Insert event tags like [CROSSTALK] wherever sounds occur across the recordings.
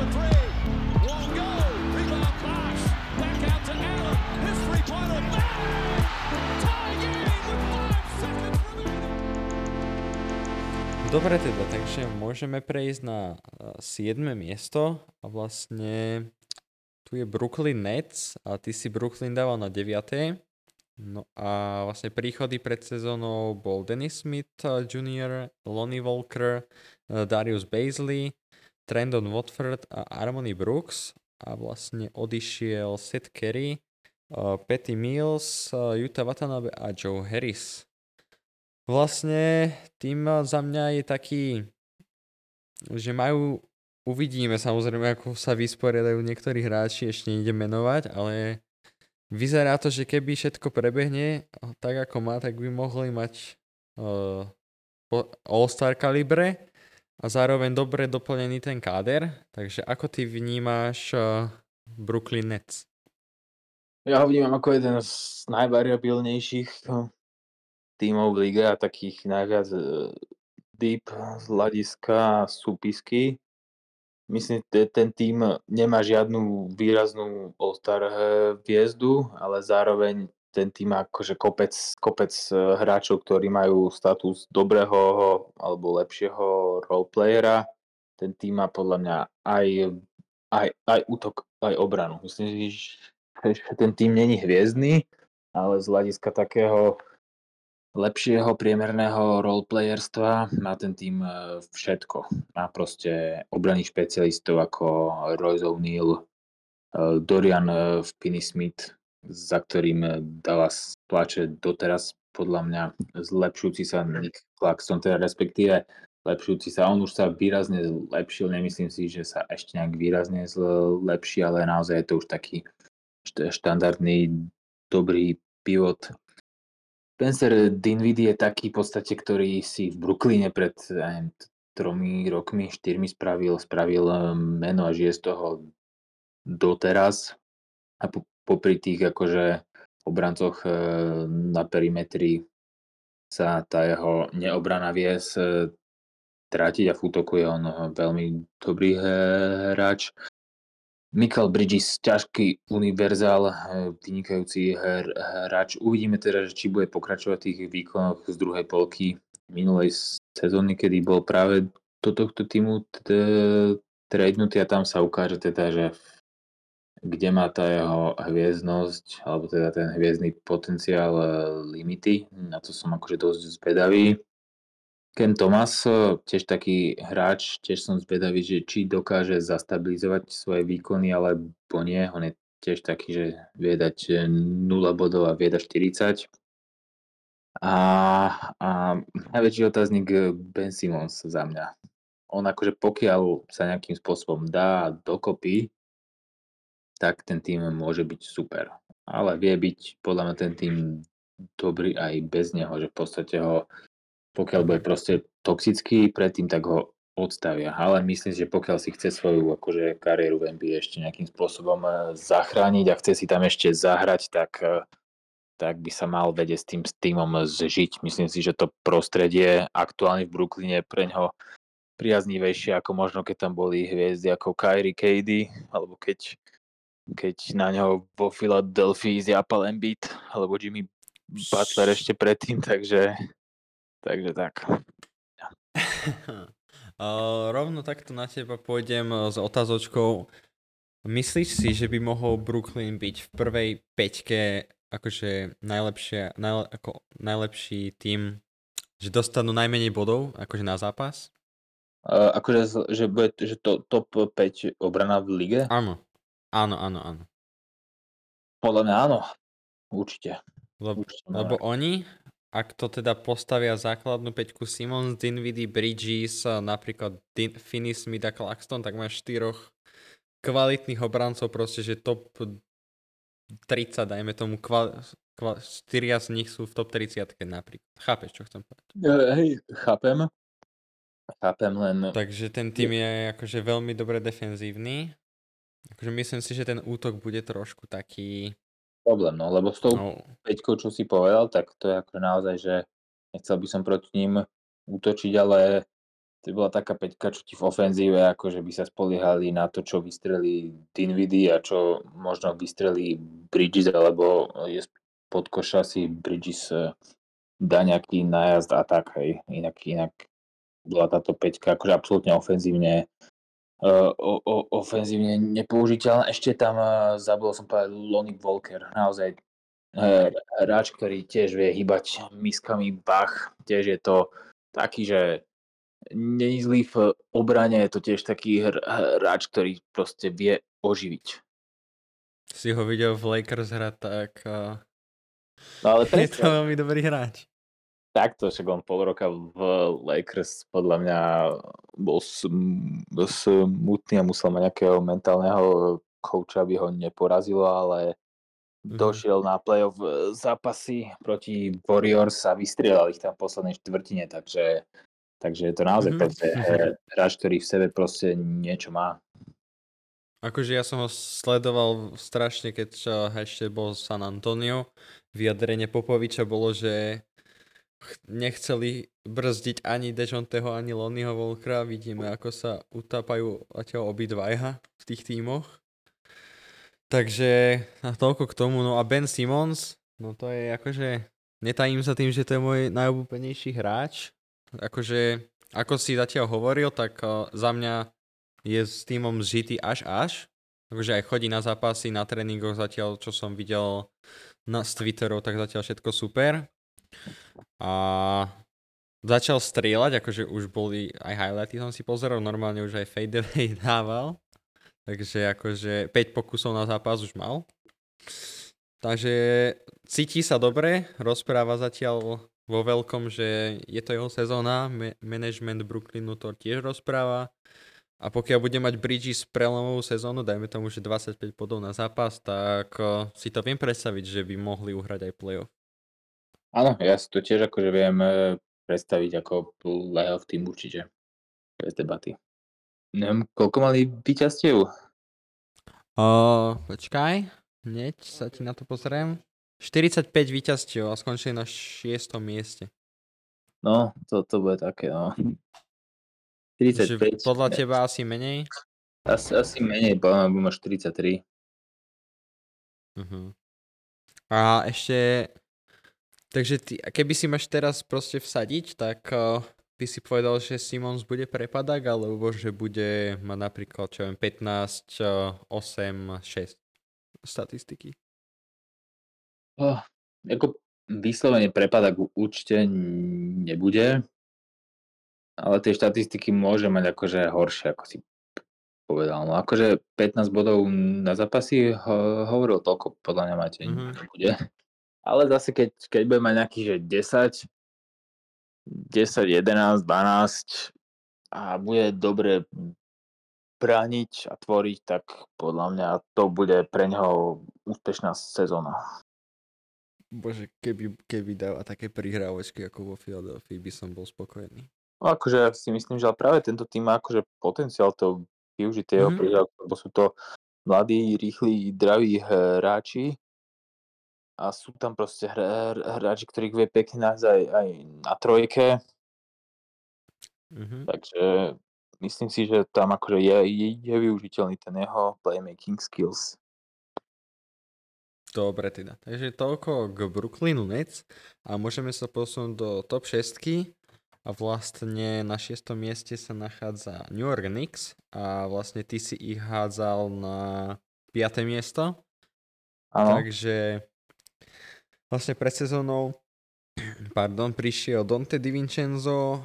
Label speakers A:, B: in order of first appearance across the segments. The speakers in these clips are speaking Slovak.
A: the three. Won't go. Rebound Bosh. Back out to Allen. His three-pointer. Bang! Tie game with five seconds remaining.
B: Dobre teda, takže môžeme prejsť na 7. miesto a vlastne tu je Brooklyn Nets a ty si Brooklyn dával na 9. No a vlastne príchody pred sezónou bol Dennis Smith eh, Jr., Lonnie Walker, eh, Darius Baisley, Trendon Watford a Harmony Brooks a vlastne odišiel Seth Carey, eh, Patty Mills, Yuta Watanabe a Joe Harris. Vlastne tým za mňa je taký, že majú, uvidíme samozrejme, ako sa vysporiadajú niektorí hráči, ešte nejdem menovať, ale Vyzerá to, že keby všetko prebehne tak, ako má, tak by mohli mať uh, All-Star kalibre a zároveň dobre doplnený ten káder. Takže ako ty vnímáš uh, Brooklyn Nets?
C: Ja ho vnímam ako jeden z najvariabilnejších tímov v lige a takých najviac deep z hľadiska súpisky myslím, že ten tým nemá žiadnu výraznú eh, hviezdu, ale zároveň ten tým akože kopec, kopec eh, hráčov, ktorí majú status dobrého alebo lepšieho roleplayera. Ten tým má podľa mňa aj, aj, aj útok, aj obranu. Myslím, že [LAUGHS] ten tým není hviezdny, ale z hľadiska takého lepšieho priemerného roleplayerstva má ten tým e, všetko. Má proste obranných špecialistov ako Royce O'Neill, e, Dorian e, Finney-Smith, za ktorým Dallas plače doteraz podľa mňa zlepšujúci sa Nick Claxton, teda respektíve lepšujúci sa. On už sa výrazne zlepšil, nemyslím si, že sa ešte nejak výrazne zlepší, ale naozaj je to už taký štandardný dobrý pivot Spencer Dinwiddie je taký v podstate, ktorý si v Brooklyne pred neviem, tromi rokmi, štyrmi spravil, spravil eh, meno a žije z toho doteraz. A po, popri tých akože obrancoch eh, na perimetri sa tá jeho neobrana vie trátiť a v útoku je on veľmi dobrý hráč. Michael Bridges, ťažký univerzál, vynikajúci hráč. Uvidíme teda, či bude pokračovať v tých výkonoch z druhej polky minulej sezóny, kedy bol práve do tohto týmu tradenutý a tam sa ukáže teda, že kde má tá jeho hviezdnosť, alebo teda ten hviezdny potenciál eh, limity. Na to som akože dosť zvedavý. Ken Thomas, tiež taký hráč, tiež som zvedavý, že či dokáže zastabilizovať svoje výkony, alebo nie. On je tiež taký, že vie dať 0 bodov a vie dať 40. A, a najväčší otáznik Ben Simons za mňa. On akože pokiaľ sa nejakým spôsobom dá dokopy, tak ten tým môže byť super. Ale vie byť podľa mňa ten tým dobrý aj bez neho, že v podstate ho pokiaľ bude proste toxický predtým, tak ho odstavia. Ale myslím, že pokiaľ si chce svoju akože, kariéru v NBA ešte nejakým spôsobom eh, zachrániť a chce si tam ešte zahrať, tak, eh, tak by sa mal vedieť s tým s týmom zžiť. Myslím si, že to prostredie aktuálne v Brooklyne pre ňoho priaznivejšie ako možno keď tam boli hviezdy ako Kyrie Cady, alebo keď, keď na ňo vo Philadelphia zjapal Embiid, alebo Jimmy Butler ešte predtým, [LAUGHS] takže Takže tak. [LAUGHS]
B: Uh, rovno takto na teba pôjdem uh, s otázočkou. Myslíš si, že by mohol Brooklyn byť v prvej peťke akože najlepšie, najle, ako najlepší tým, že dostanú najmenej bodov akože na zápas?
C: Uh, akože, že bude že to, top 5 obrana v lige?
B: Áno. Áno, áno, áno.
C: Podľa mňa áno. Určite.
B: Lebo, Určite lebo oni ak to teda postavia základnú peťku Simons, Dinwiddie, Bridges, napríklad Din- Finney, Smith a Claxton, tak máš štyroch kvalitných obrancov, proste, že top 30, dajme tomu, kval- kval- štyria z nich sú v top 30 napríklad. Chápeš, čo chcem povedať?
C: Hej, chápem. Chápem len...
B: Takže ten tým je akože veľmi dobre defenzívny. Akože myslím si, že ten útok bude trošku taký
C: problém, no, lebo s tou no. peťkou, čo si povedal, tak to je ako naozaj, že nechcel by som proti ním útočiť, ale to bola taká peťka, čo ti v ofenzíve, akože by sa spoliehali na to, čo vystrelí Dinwiddie a čo možno vystrelí Bridges, alebo je pod koša si Bridges eh, dá nejaký nájazd a tak, hej. Inak, inak bola táto peťka akože absolútne ofenzívne o, o, ofenzívne nepoužiteľná. Ešte tam uh, zabudol som povedať Lonnie Walker, naozaj uh, hráč, ktorý tiež vie hýbať miskami Bach, tiež je to taký, že není zlý v obrane, je to tiež taký hr- hráč, ktorý proste vie oživiť.
B: Si ho videl v Lakers hrať, tak
C: No ale [LAUGHS]
B: je to veľmi dobrý hráč.
C: Takto, však on pol roka v Lakers podľa mňa bol sm- smutný a musel mať nejakého mentálneho kouča, aby ho neporazilo, ale
B: Mhm.
C: došiel na playoff e, zápasy proti Warriors a vystrieľal ich tam v poslednej štvrtine, takže, takže je to naozaj
B: Mhm, mhm.
C: he- hráč, ktorý v sebe proste niečo má.
B: Akože ja som ho sledoval strašne, keď čo ešte bol San Antonio. Vyjadrenie Popoviča bolo, že nechceli brzdiť ani Dejonteho, ani Lonnieho Volkra. Vidíme, ako sa utápajú zatiaľ obidvaja v tých tímoch. Takže a toľko k tomu. No a Ben Simmons, no to je akože, netajím sa tým, že to je môj najobľúbenejší hráč. Akože, ako si zatiaľ hovoril, tak za mňa je s týmom zžitý až až. Takže aj chodí na zápasy, na tréningoch zatiaľ, čo som videl na, z Twitterov, tak zatiaľ všetko super. A začal strieľať, akože už boli aj highlighty som si pozeral, normálne už aj fadeaway [LAUGHS] dával. Takže akože 5 pokusov na zápas už mal. Takže cíti sa dobre, rozpráva zatiaľ vo veľkom, že je to jeho sezóna, ma- management Brooklynu to tiež rozpráva. A pokiaľ bude mať Bridges prelomovú sezónu, dajme tomu, že 25 bodov na zápas, tak eh, si to viem predstaviť, že by mohli uhrať aj playoff.
C: Áno, ja si to tiež akože viem e, predstaviť ako playoff tým určite. Bez debaty. Neviem, koľko mali víťazstiev?
B: Uh, počkaj, hneď sa ti na to pozriem. 45 víťazstiev a skončili na 6. mieste.
C: No, to, to bude také, no.
B: Takže
C: 45.
B: podľa
C: ne,
B: teba asi menej?
C: Asi, asi menej, podľa mňa budú mať 43.
B: Uh-huh. A ešte, takže ty, keby si máš teraz proste vsadiť, tak uh, by si povedal, že Simons bude prepadak, alebo že bude mať napríklad, čo viem, 15, uh, 8, 6 statistiky.
C: Oh, ako vyslovene prepadak určite nebude, ale tie štatistiky môže mať akože horšie, ako si povedal. No akože 15 bodov na zápasy ho, hovoril toľko, podľa mňa máte,
B: Mhm.
C: mm-hmm. nebude. Ale zase keď, keď bude mať nejaký, že 10, 10, 11, 12 a bude dobre brániť a tvoriť, tak podľa mňa to bude pre neho úspešná sezóna.
B: Bože, keby, keby dáva také prihrávočky ako vo Philadelphia, by som bol spokojný.
C: No akože si myslím, že práve tento tým má akože potenciál to využiť jeho
B: Mhm.
C: mm-hmm. lebo sú to mladí, rýchli, draví hráči a sú tam proste hr- hráči, ktorých vie pekne nájsť aj, aj na trojke,
B: Uh-huh.
C: takže myslím si, že tam akože je, je, je využiteľný ten jeho playmaking skills.
B: Dobre teda. Takže toľko k Brooklynu Nets a môžeme sa posunúť do top 6 a vlastne na 6. mieste sa nachádza New York Knicks a vlastne ty si ich hádzal na 5. miesto.
C: Áno,
B: Takže vlastne pred sezónou [CLEARS THROAT] pardon, prišiel Dante DiVincenzo,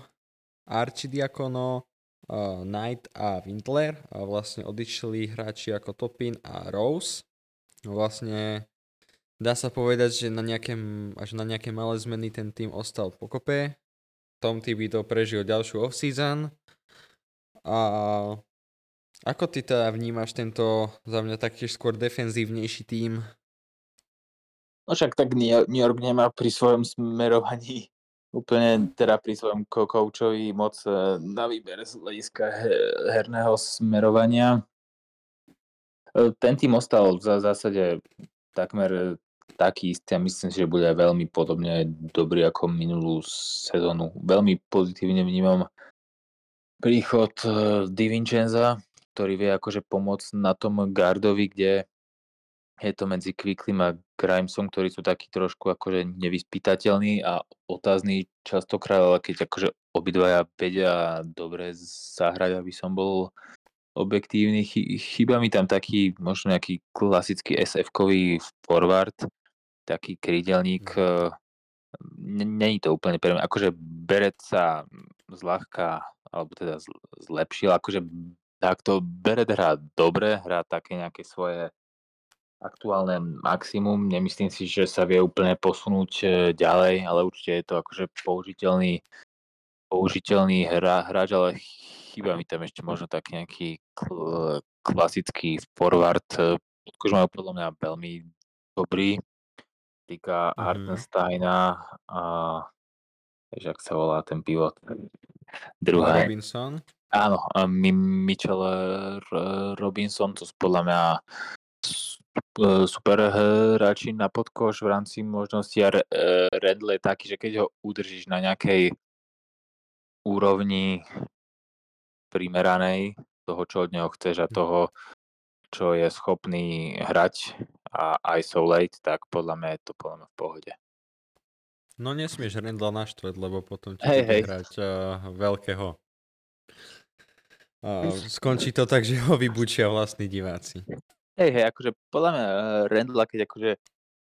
B: Archie Diakono, uh, Knight a Windler a vlastne odišli hráči ako Topin a Rose. Vlastne dá sa povedať, že na nejaké, až na nejaké malé zmeny ten tým ostal pokope. Tom Thibodeau prežil ďalšiu off-season. A ako ty teda vnímaš tento za mňa taktiež skôr defenzívnejší tím?
C: No však tak New York nemá pri svojom smerovaní [LAUGHS] úplne teda pri svojom ko- koučovi moc eh, na výber z hľadiska he- herného smerovania. Eh, Ten tým ostal v zásade takmer eh, taký istý a myslím si, že bude veľmi podobne dobrý ako minulú sezónu. Veľmi pozitívne vnímam príchod uh, Di Vincenza, ktorý vie akože pomôcť na tom gardovi, kde je to medzi Quicklim a Grimesom, ktorí sú takí trošku akože nevyspytateľní a otázny častokrát, ale keď akože obidvaja vedia dobre zahrať, aby som bol objektívny, chýba mi tam taký možno nejaký klasický SF-kový forward, taký krídelník,
B: Mhm.
C: n- není to úplne pre mňa, akože Beret sa zľahka, alebo teda zl- zlepšil, akože takto Beret hrá dobre, hrá také nejaké svoje aktuálne maximum. Nemyslím si, že sa vie úplne posunúť e, ďalej, ale určite je to akože použiteľný, použiteľný hra, hráč, ale chýba mi tam ešte možno taký nejaký kl- klasický forward. e, Akože majú podľa mňa veľmi dobrý. Týka
B: Mhm.
C: Hartensteina a vieš, ak sa volá ten pivot. Druhá.
B: Robinson.
C: Áno, a Mi- Mitchell R- Robinson, to podľa mňa e, super hráči na podkoš v rámci možnosti a e, Redle je taký, že keď ho udržíš na nejakej úrovni primeranej toho, čo od neho chceš a toho, čo je schopný hrať a isolate, tak podľa mňa je to podľa mňa v pohode.
B: No nesmieš Rendla naštveť, lebo potom ti bude
C: hej.
B: hrať uh, veľkého. Uh, skončí to tak, že ho vybučia vlastní diváci.
C: Hej, hej, akože podľa mňa eh, Rendla, keď akože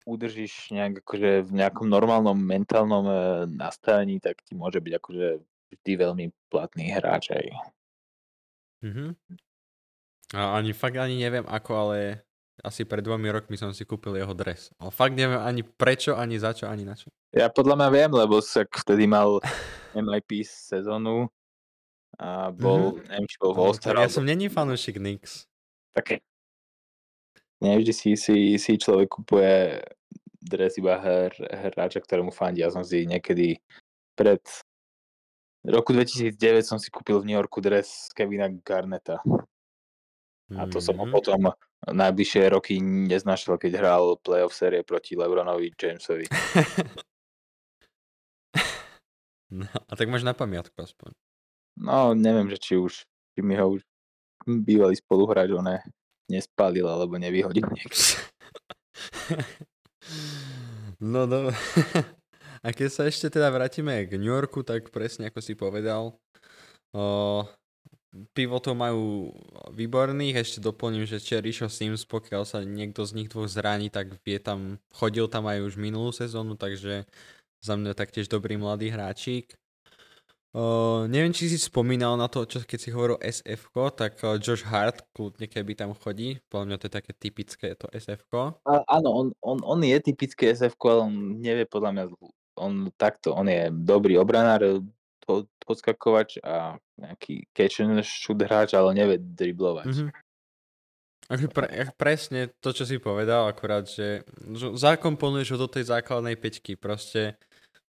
C: udržíš nejak akože v nejakom normálnom mentálnom eh, nastavení, tak ti môže byť akože vždy veľmi platný hráč aj.
B: Mhm. A ani fakt ani neviem ako, ale asi pred dvomi rokmi som si kúpil jeho dres. Ale fakt neviem ani prečo, ani za čo, ani na čo.
C: Ja podľa mňa viem, lebo sa vtedy mal MIP sezónu a bol, mm-hmm. neviem, či bol v All-Star,
B: ja som není fanúšik Knicks.
C: také. Nevždy si, si, si človek kupuje dres iba hr, hráča, ktorému fandí. Ja som si niekedy pred roku 2009 som si kúpil v New Yorku dres Kevina Garneta. A to som ho
B: Mhm.
C: potom najbližšie roky neznašal, keď hral playoff série proti Lebronovi Jamesovi. [LAUGHS]
B: No, a tak máš na pamiatku aspoň.
C: No, neviem, že či už, či mi ho už bývalý spoluhráč ne, nespálil alebo nevyhodil [LAUGHS] niekde.
B: No do... [LAUGHS] A keď sa ešte teda vrátime k New Yorku, tak presne ako si povedal, o, pivotov majú výborných, ešte doplním, že Cherryšo Sims, pokiaľ sa niekto z nich dvoch zraní, tak vie tam, chodil tam aj už minulú sezónu, takže za mňa taktiež dobrý mladý hráčik. Uh, neviem, či si spomínal na to, čo keď si hovoril sf tak uh, Josh Hart, kľudne keby tam chodí, podľa mňa to je také typické to sf
C: áno, on, on, on je typické SF, ale on nevie podľa mňa, on takto, on je dobrý obranár, po- podskakovač a nejaký catch and shoot hráč, ale nevie driblovať.
B: Mhm. Akože pre, ak presne to, čo si povedal, akurát, že, že zakomponuješ ho do tej základnej peťky, proste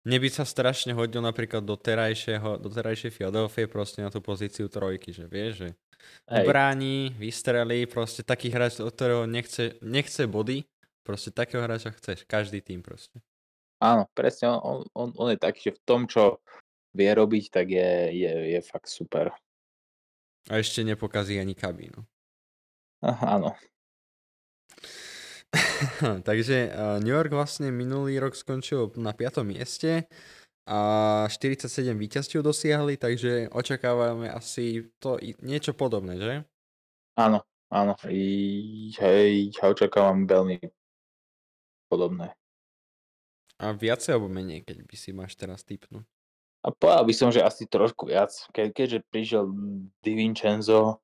B: mne by sa strašne hodil napríklad do terajšieho, do terajšej Philadelphia proste na tú pozíciu trojky, že vieš, že
C: Hej,
B: bráni, vystrelí, proste taký hráč, od ktorého nechce, nechce body, proste takého hráča chceš, každý tým proste.
C: áno, presne, on, on, on je taký, že v tom, čo vie robiť, tak je, je, je fakt super.
B: A ešte nepokazí ani kabínu.
C: Aha, áno, [LAUGHS]
B: Takže uh, New York vlastne minulý rok skončil na 5. mieste a 47 víťazstiev dosiahli, takže očakávame asi to niečo podobné, že?
C: áno, áno, I, hej, ja očakávam veľmi podobné.
B: A viacej alebo menej, keď by si máš teraz typnúť.
C: A povedal by som, že asi trošku viac. Ke, keďže prišiel Di Vincenzo,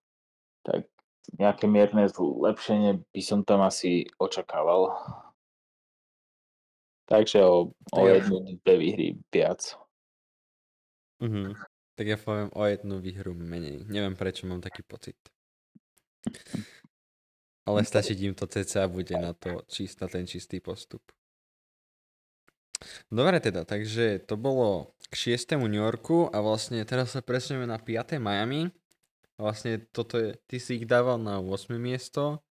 C: tak nejaké mierne zlepšenie by som tam asi očakával. Takže o, o
B: ja-
C: jednu, dve výhry viac.
B: Mhm. Tak ja poviem o jednu výhru menej. Neviem prečo mám taký pocit. Ale stačiť im to cca bude na to čist, na ten čistý postup. Dobre teda, takže to bolo k 6. New Yorku a vlastne teraz sa presunieme na 5. Miami. Vlastne toto je, ty si ich dával na 8. miesto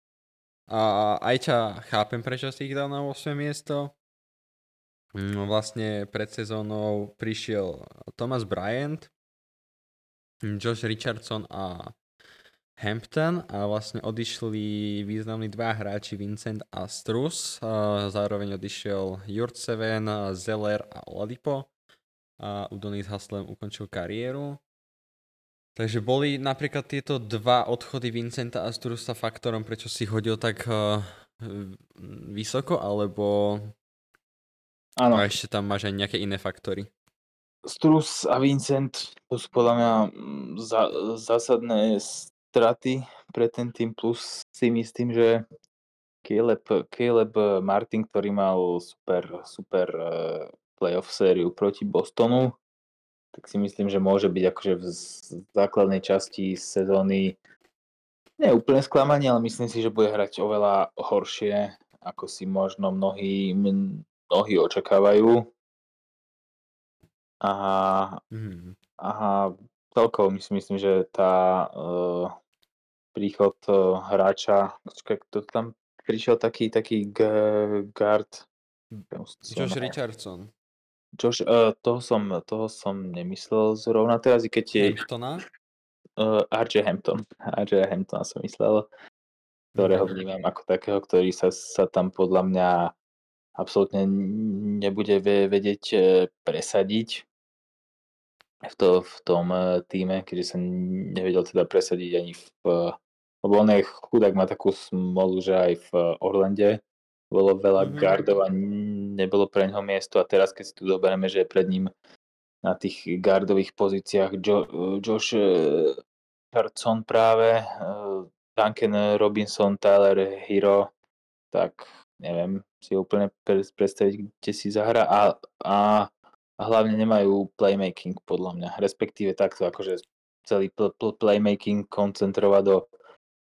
B: a aj ťa chápem, prečo si ich dal na 8. miesto. Mm, Vlastne pred sezónou prišiel Thomas Bryant Josh Richardson a Hampton a vlastne odišli významní dva hráči Vincent a Strus. Zároveň odišiel Jurtseven, Zeller a Oladipo a Udonis Haslem ukončil kariéru. Takže boli napríklad tieto dva odchody Vincenta a Strusa faktorom, prečo si hodil tak uh, vysoko, alebo
C: Áno,
B: a ešte tam máš aj nejaké iné faktory?
C: Strus a Vincent to sú podľa mňa mm, za, zásadné straty pre ten tým, plus si myslím, že Caleb, Caleb Martin, ktorý mal super, super eh, playoff sériu proti Bostonu, tak si myslím, že môže byť akože v základnej časti sezóny nie úplne sklamanie, ale myslím si, že bude hrať oveľa horšie, ako si možno mnohí, mnohí očakávajú. A,
B: Mhm.
C: a celkovo my si myslím, že tá uh, príchod uh, hráča, počkaj, kto tam prišiel taký, taký g- guard,
B: Josh Richardson.
C: Josh, uh, toho, som, toho som nemyslel zrovna teraz, i keď je
B: Hamptona.
C: uh, RJ Hampton. RJ Hamptona som myslel, ktorého
B: Mhm.
C: vnímam ako takého, ktorý sa, sa tam podľa mňa absolútne nebude ve- vedieť eh, presadiť v, to, v tom týme, keďže sa nevedel teda presadiť ani v... Lebo on je chudák, má takú smolu, že aj v Orlande bolo veľa
B: Mhm.
C: mm-hmm. gardov a nebolo pre neho miesto a teraz keď si tu zoberieme, že je pred ním na tých gardových pozíciách jo, Josh eh, Richardson práve, eh, Duncan Robinson, Tyler Hero, tak neviem si úplne pre- predstaviť, kde si zahra a, a, a hlavne nemajú playmaking podľa mňa, respektíve takto akože celý pl- pl- playmaking koncentrovať do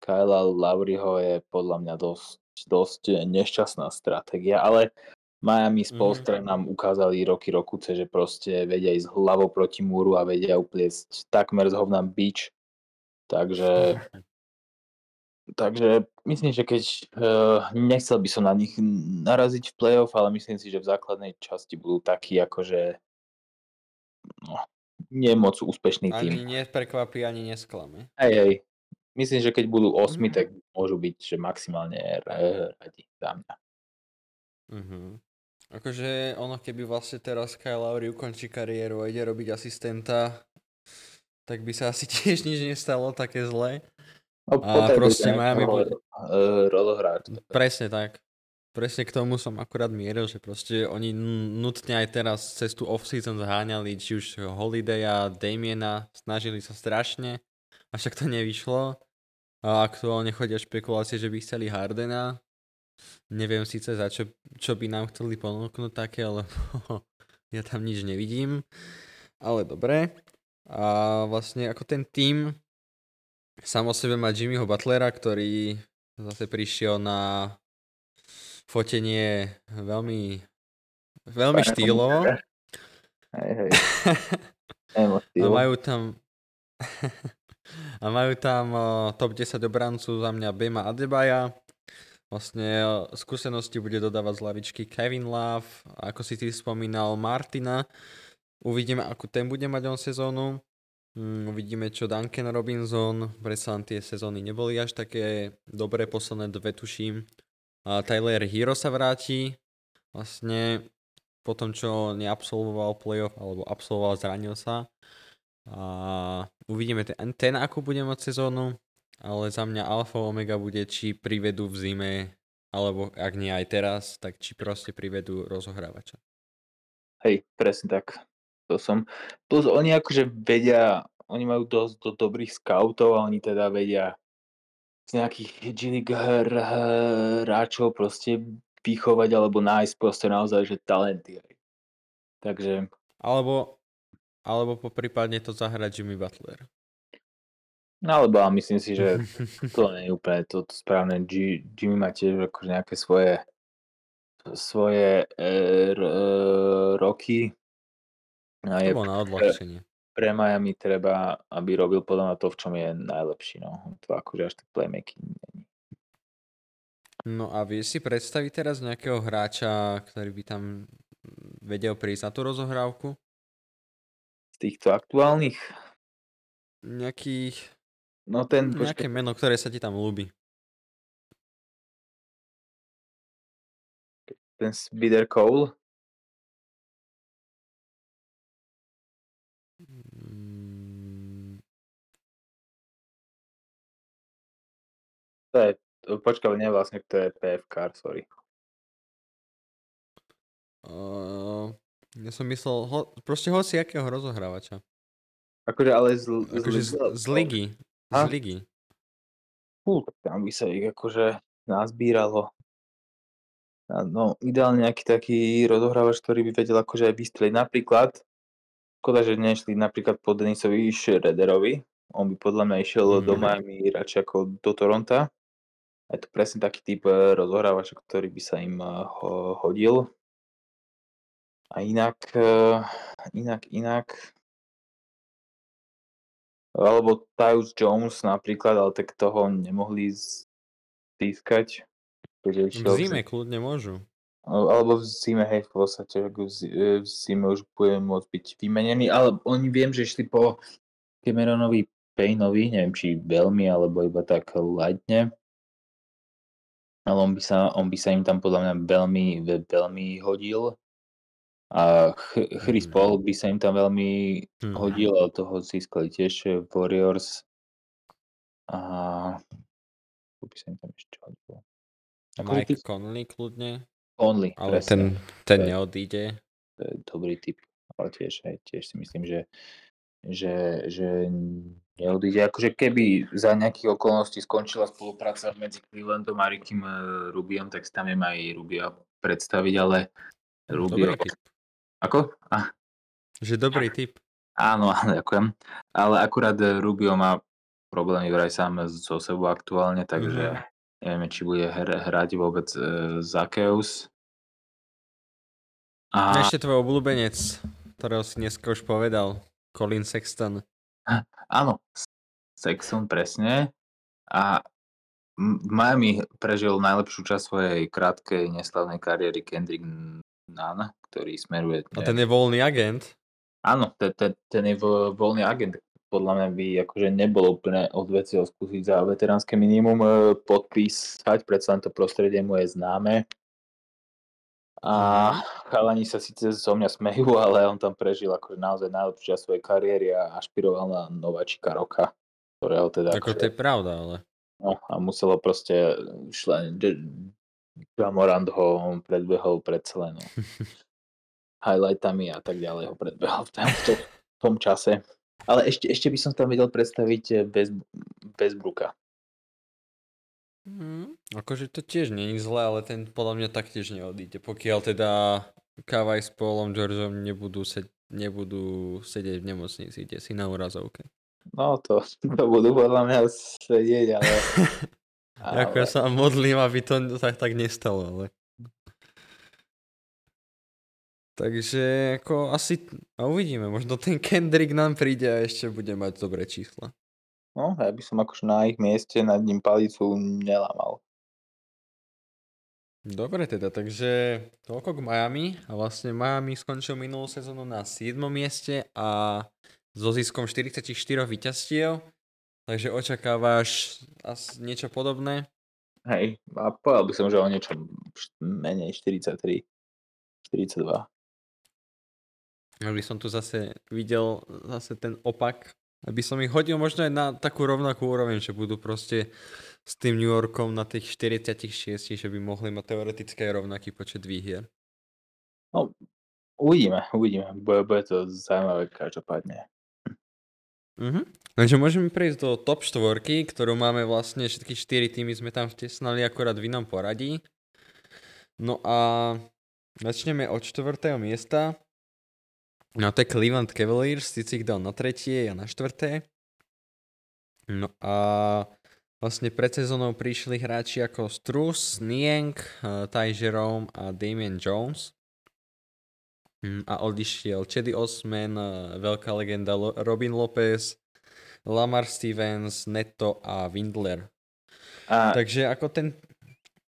C: Kyla Lowryho je podľa mňa dosť, dosť nešťastná stratégia, ale Miami
B: Mhm.
C: Spolstra nám ukázali roky rokuce, že proste vedia ísť hlavou proti múru a vedia upliesť takmer z hovna bič. Takže [LAUGHS] Takže myslím, že keď uh, nechcel by som na nich naraziť v playoff, ale myslím si, že v základnej časti budú takí akože no, nie moc úspešný tým.
B: Ani neprekvapí, ani nesklame.
C: Hej, hej. Myslím, že keď budú osmi,
B: Mhm.
C: tak môžu byť že maximálne radi za mňa.
B: Uh-huh. Akože ono, keby vlastne teraz Kyle Lowry ukončí kariéru a ide robiť asistenta, tak by sa asi [LAUGHS] tiež nič nestalo také zlé.
C: No,
B: A proste Miami bude-
C: eh, rolohráča.
B: Presne tak. Presne k tomu som akurát mieril, že proste oni nutne aj teraz cez tú off-season zháňali či už Holidaya, Damiena, snažili sa strašne, avšak to nevyšlo. A aktuálne chodia špekulácie, že by chceli Hardena. Neviem síce za čo, čo by nám chceli ponúknuť také, lebo [LAUGHS] ja tam nič nevidím. Ale dobre. A vlastne ako ten tým sám o sebe má Jimmyho Butlera, ktorý zase prišiel na fotenie veľmi, veľmi štýlovo. [LAUGHS]
C: Hej, hej.
B: Majú tam [LAUGHS] a majú tam top 10 obrancu za mňa Bema Adebaja. Vlastne skúsenosti bude dodávať z lavičky Kevin Love, ako si ty spomínal Martina. Uvidíme, ako ten bude mať on sezónu. Mm, uvidíme, čo Duncan Robinson. Predsa tie sezóny neboli až také dobré, posledné dve tuším. A Tyler Hero sa vráti. Vlastne po tom, čo neabsolvoval playoff, alebo absolvoval, zranil sa. A uvidíme ten, ten ako bude mať sezónu, ale za mňa alfa omega bude, či privedú v zime, alebo ak nie aj teraz, tak či proste privedú rozohrávača.
C: Hej, presne tak. To som. Plus oni akože vedia, oni majú dosť do dobrých scoutov a oni teda vedia z nejakých G League hr- hráčov proste vychovať alebo nájsť proste naozaj, že talenty. Takže
B: Alebo, alebo poprípadne to zahrať Jimmy Butler.
C: No alebo myslím si, že to nie je úplne to, to správne. G, Jimmy má tiež akože nejaké svoje svoje e, r, e, roky. A je
B: na odľahčenie.
C: pre Miami treba, aby robil podľa mňa to, v čom je najlepší. No. To akože až tak playmaking není.
B: No a vieš si predstaviť teraz nejakého hráča, ktorý by tam vedel prísť na tú rozohrávku?
C: Z týchto aktuálnych
B: nejaký,
C: No ten,
B: nejaké meno, ktoré sa ti tam ľúbi.
C: ten Spider Cole. To je, počkaj, nie vlastne, to je PFK, sorry.
B: Uh, ja som myslel, ho, proste hoci akého rozohrávača.
C: Akože ale z, z,
B: Akože z, z ligy. Z ligy.
C: Fú, tam by sa ich akože nazbíralo. No, ideálne nejaký taký rozohrávač, ktorý by vedel akože aj vystreliť. Napríklad, škoda, že nešli napríklad po Denisovi Schroederovi. On by podľa mňa išiel
B: Mhm.
C: do Miami radšej ako do Toronta. Je to presne taký typ eh, rozohrávača, ktorý by sa im eh, ho, hodil. A inak, eh, inak, inak, alebo Tyus Jones napríklad, ale tak toho nemohli získať.
B: V zime kľudne môžu.
C: Alebo v zime, hej, v podstate, v e, v zime už bude môcť byť vymenený, ale oni viem, že išli po Cameronovi Paynovi, neviem, či veľmi, alebo iba tak lightne. Ale on by sa, on by sa im tam podľa mňa veľmi, ve- veľmi hodil. A Ch- Chris
B: Mm.
C: Paul by sa im tam veľmi
B: Hm.
C: hodil, ale toho získali tiež Warriors. A kto by sa im tam ešte hodil? Akože
B: Mike
C: tých-
B: Conley kľudne,
C: Only,
B: ale
C: presne.
B: ten, ten
C: To je-
B: neodíde.
C: to je dobrý typ. Ale tiež, hej, tiež si myslím, že, že, že neodíde. Akože keby za nejakých okolností skončila spolupráca medzi Clevelandom a Rickim eh, Rubiom, tak si tam viem aj Rubio predstaviť, ale Rubio...
B: Dobrý.
C: Ako? Ah,
B: Že dobrý typ.
C: áno, [LAUGHS] áno, ďakujem. Ale akurát eh, Rubio má problémy vraj sám so sebou aktuálne, takže
B: Mhm.
C: nevieme, či bude hr- hrať vôbec uh, Zakeus. A...
B: Ešte tvoj obľúbenec, ktorého si dneska už povedal, Colin Sexton. [LAUGHS]
C: Áno, Sexton presne. A v Miami prežil najlepšiu časť svojej krátkej neslavnej kariéry Kendrick Nunn, ktorý smeruje...
B: A ten je voľný agent.
C: Áno, ten, ten, ten je vo- voľný agent. Podľa mňa by akože nebolo úplne od veci ho skúsiť za veteránske minimum e, podpísať, predsa to prostredie mu je známe. A chalani sa síce zo mňa smejú, [LAUGHS] ale on tam prežil akože naozaj najlepšiu časť svojej kariéry a ašpiroval na nováčika roka, ktorého teda...
B: Ako
C: akože-
B: to je pravda, ale.
C: No a muselo proste šle, Jamorand ho predbehol pred celé, no. Highlightami a tak ďalej ho predbehol v tom, v tom, v tom čase. Ale ešte, ešte by som tam vedel predstaviť eh, bez, bez Bruka.
B: Mm, akože to tiež nie je zlé, ale ten podľa mňa taktiež neodíde. Pokiaľ teda Kavaj s Paulom Georgeom nebudú, sed- nebudú sedieť v nemocnici, kde si na úrazovke.
C: No to, to budú podľa mňa sedieť, ale... [LAUGHS]
B: Ako ja sa modlím, aby to tak, tak nestalo, ale... Takže ako asi, a uvidíme, možno ten Kendrick nám príde a ešte bude mať dobré čísla.
C: No, ja by som akože na ich mieste nad ním palicu nelamal.
B: Dobre teda, takže toľko k Miami a vlastne Miami skončil minulú sezónu na 7. mieste a so ziskom 44 víťazstiev, takže očakávaš asi niečo podobné?
C: Hej, a povedal by som, že o niečo menej 43, 42.
B: Aby som tu zase videl zase ten opak, aby som ich hodil možno aj na takú rovnakú úroveň, že budú proste s tým New Yorkom na tých 46, že by mohli mať teoreticky aj rovnaký počet výhier.
C: Uvidíme, uvidíme. Bude, bude to zaujímavé každopádne.
B: Mhm. Takže môžeme prejsť do top 4, ktorú máme vlastne, všetky 4 týmy sme tam vtesnali akorát v inom poradí. No a začneme od 4. miesta. No to je Cleveland Cavaliers, si ich dal na tretie a na štvrté. No a vlastne pred sezónou prišli hráči ako Strus, Niang, eh, Ty Jerome a Damian Jones. Mm, A odišiel Chedy Osman, eh, veľká legenda Robin Lopez, Lamar Stevens, Neto a Windler.
C: A
B: Takže ako ten...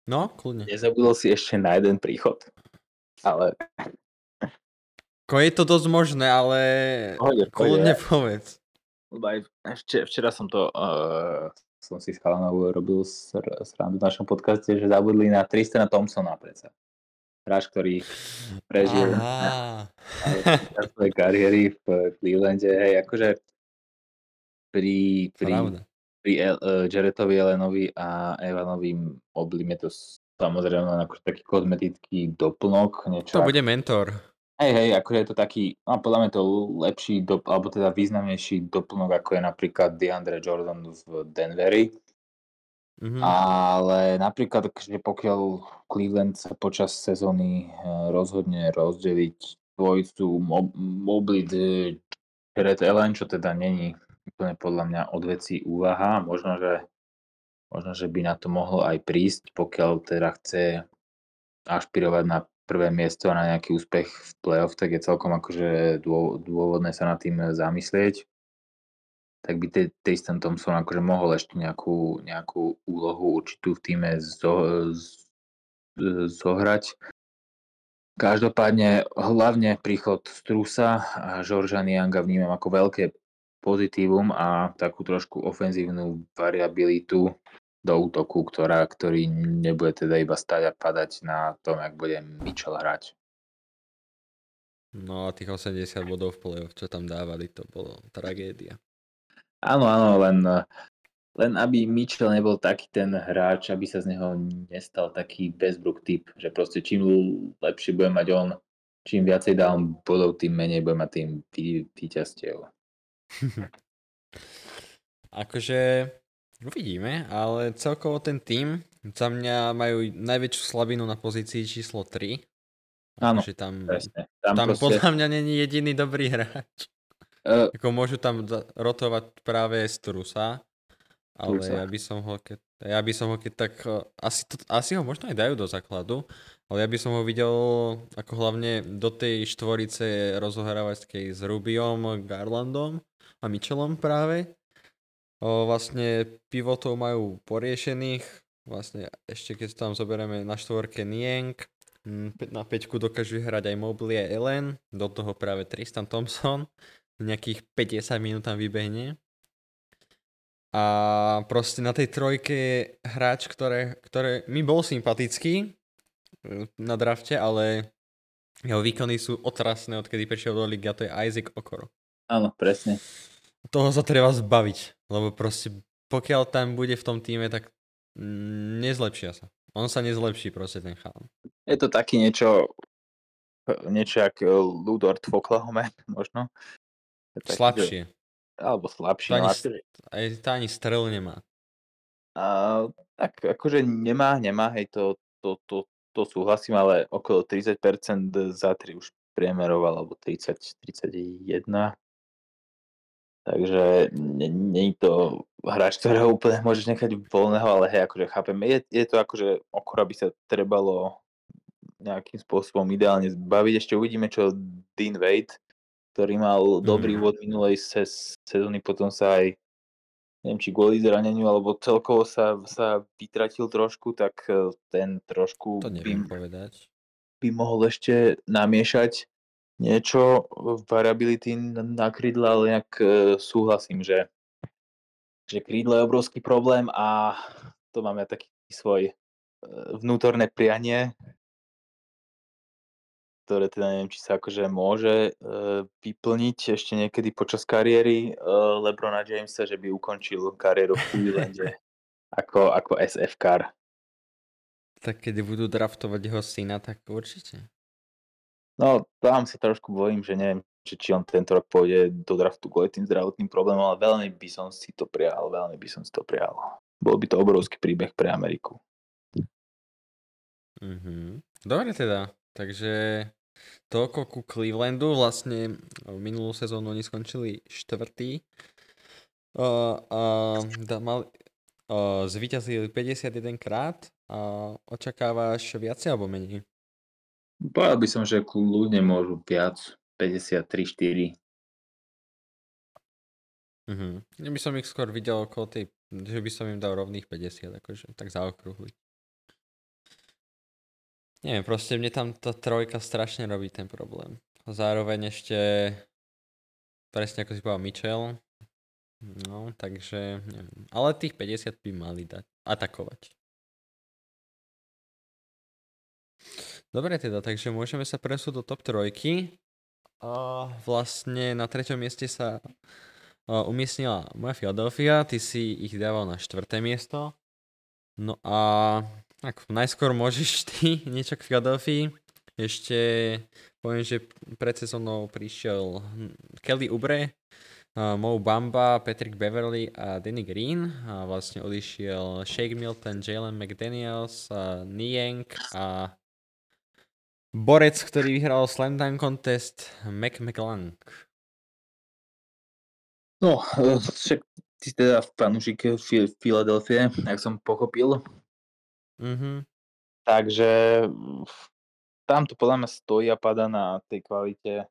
B: No, kľudne.
C: nezabudol si ešte na jeden príchod. Ale
B: Ko je to dosť možné, ale
C: Pohode,
B: kľudne povedz.
C: Lebo aj včera, včera som to, uh, som si s Chalanou robil sr- srandu v našom podcaste, že zabudli na Tristana Thompsona predsa. Hráč, ktorý prežil na, na svojej kariéry v Clevelande. Hej, akože pri, pri,
B: Pravda.
C: pri El, uh, Jaretovi Elenovi a Evanovi Oblim je to samozrejme len akože taký kozmetický doplnok. Niečo
B: To bude mentor.
C: Hej, hej, akože je to taký, no podľa mňa to lepší, dop, alebo teda významnejší doplnok, ako je napríklad DeAndre Jordan v Denveri.
B: Mhm.
C: Ale napríklad, že pokiaľ Cleveland sa počas sezóny eh, rozhodne rozdeliť dvojicu Mob- Mobley eh, Jared Allen, čo teda není úplne podľa mňa od veci úvaha, možno že, možno, že by na to mohlo aj prísť, pokiaľ teda chce ašpirovať na prvé miesto a na nejaký úspech v playoff, tak je celkom akože dô, dôvodné sa nad tým zamyslieť. Tak by Tristan Thompson akože mohol ešte nejakú, nejakú úlohu určitú v týme zo, z, zohrať. Každopádne hlavne príchod Strusa a Žorža Nianga vnímam ako veľké pozitívum a takú trošku ofenzívnu variabilitu do útoku, ktorá, ktorý nebude teda iba stať a padať na tom, ak bude Mitchell hrať.
B: No a tých 80 bodov v play-off, čo tam dávali, to bolo tragédia.
C: Áno, áno, len, len aby Mitchell nebol taký ten hráč, aby sa z neho nestal taký Westbrook typ, že proste čím lepšie bude mať on, čím viacej dá on bodov, tým menej bude mať tým vý- víťazstiev. [LAUGHS]
B: Akože uvidíme, ale celkovo ten tým za mňa majú najväčšiu slabinu na pozícii číslo 3.
C: Áno,
B: Akože tam,
C: Presne.
B: tam
C: proste,
B: podľa mňa není jediný dobrý hráč.
C: Uh,
B: Ako môžu tam rotovať práve Strusa, ale
C: Strusa.
B: ja by som ho keď, ja by som ho keď tak, eh, asi, to, asi ho možno aj dajú do základu, ale ja by som ho videl ako hlavne do tej štvorice rozohrávačskej s Rubiom, Garlandom a Mitchellom práve. O, vlastne pivotov majú poriešených, vlastne ešte keď tam zoberieme na štvorke Niang, mm, pe- na peťku dokážu hrať aj Mobley a Ellen, do toho práve Tristan Thompson, nejakých 50 minút tam vybehne. A proste na tej trojke je hráč, ktoré, ktoré mi bol sympatický e, na drafte, ale jeho výkony sú otrasné, odkedy prišiel do ligy a to je Isaac Okoro.
C: áno, presne.
B: Toho sa treba zbaviť, lebo proste pokiaľ tam bude v tom týme, tak nezlepšia sa. On sa nezlepší proste ten chalan.
C: Je to taký niečo, niečo jak eh, Ludort v Oklahoma, [LAUGHS] možno. Je taký, že-
B: Slabšie.
C: Alebo.
B: To ani
C: no, akože-
B: Aj tá ani strel nemá.
C: A, tak akože nemá, nemá, hej, to, to, to, to súhlasím, ale okolo 30% za 3 už priemeroval, alebo 30, 31. Takže nie je to hráč, ktorého úplne môžeš nechať voľného, ale hej, akože chápem, je, je to akože okora by sa trebalo nejakým spôsobom ideálne zbaviť. Ešte uvidíme, čo Dean Wade, ktorý mal dobrý
B: Mhm.
C: úvod minulej ses, sezóny, potom sa aj neviem, či kvôli zraneniu, alebo celkovo sa, sa vytratil trošku, tak eh, ten trošku
B: To
C: by,
B: povedať.
C: by mohol ešte namiešať niečo variability na krídle, ale nejak eh, súhlasím, že, že krídlo je obrovský problém a to máme taký svoj eh, vnútorné prianie, ktoré teda neviem, či sa akože môže eh, vyplniť ešte niekedy počas kariéry eh, Lebrona Jamesa, že by ukončil kariéru v Clevelande ako, ako SF kar.
B: Tak keď budú draftovať jeho syna, tak určite.
C: No, tam sa trošku bojím, že neviem, či, či on tento rok pôjde do draftu kvôli tým zdravotným problémom, ale veľmi by som si to prial, veľmi by som si to prial. Bol by to obrovský príbeh pre Ameriku.
B: Mhm. Dobre teda, takže toľko ku Clevelandu, vlastne minulú sezónu oni skončili štvrtý. Uh, uh, da, mal, uh, zvíťazili 51 krát a očakávaš viacej alebo menej?
C: Povedal by som, že kľudne môžu viac, 53-4.
B: Mhm. Ja by som ich skôr videl okolo tej, že by som im dal rovných 50, akože tak zaokrúhliť. Neviem, proste mne tam tá trojka strašne robí ten problém. Zároveň ešte, presne ako si povedal Mitchell, No, takže neviem. Ale tých 50 by mali dať. Atakovať. Dobre teda, takže môžeme sa presúť do top trojky. A vlastne na treťom mieste sa umiestnila moja Philadelphia, ty si ich dával na štvrté miesto. No a ak najskôr môžeš [LAUGHS] ty niečo k Philadelphii. Ešte poviem, že pred sezónou prišiel Kelly Ubre, Mo Bamba, Patrick Beverly a Danny Green. A vlastne odišiel Shake Milton, Jalen McDaniels, uh, Niang a borec, ktorý vyhral Slam Dunk Contest, Mac McLang.
C: No, eh, však ty teda fanúšik Filadelfie, jak som pochopil.
B: Mhm.
C: Takže mm, tam to podľa mňa stojí a pada na tej kvalite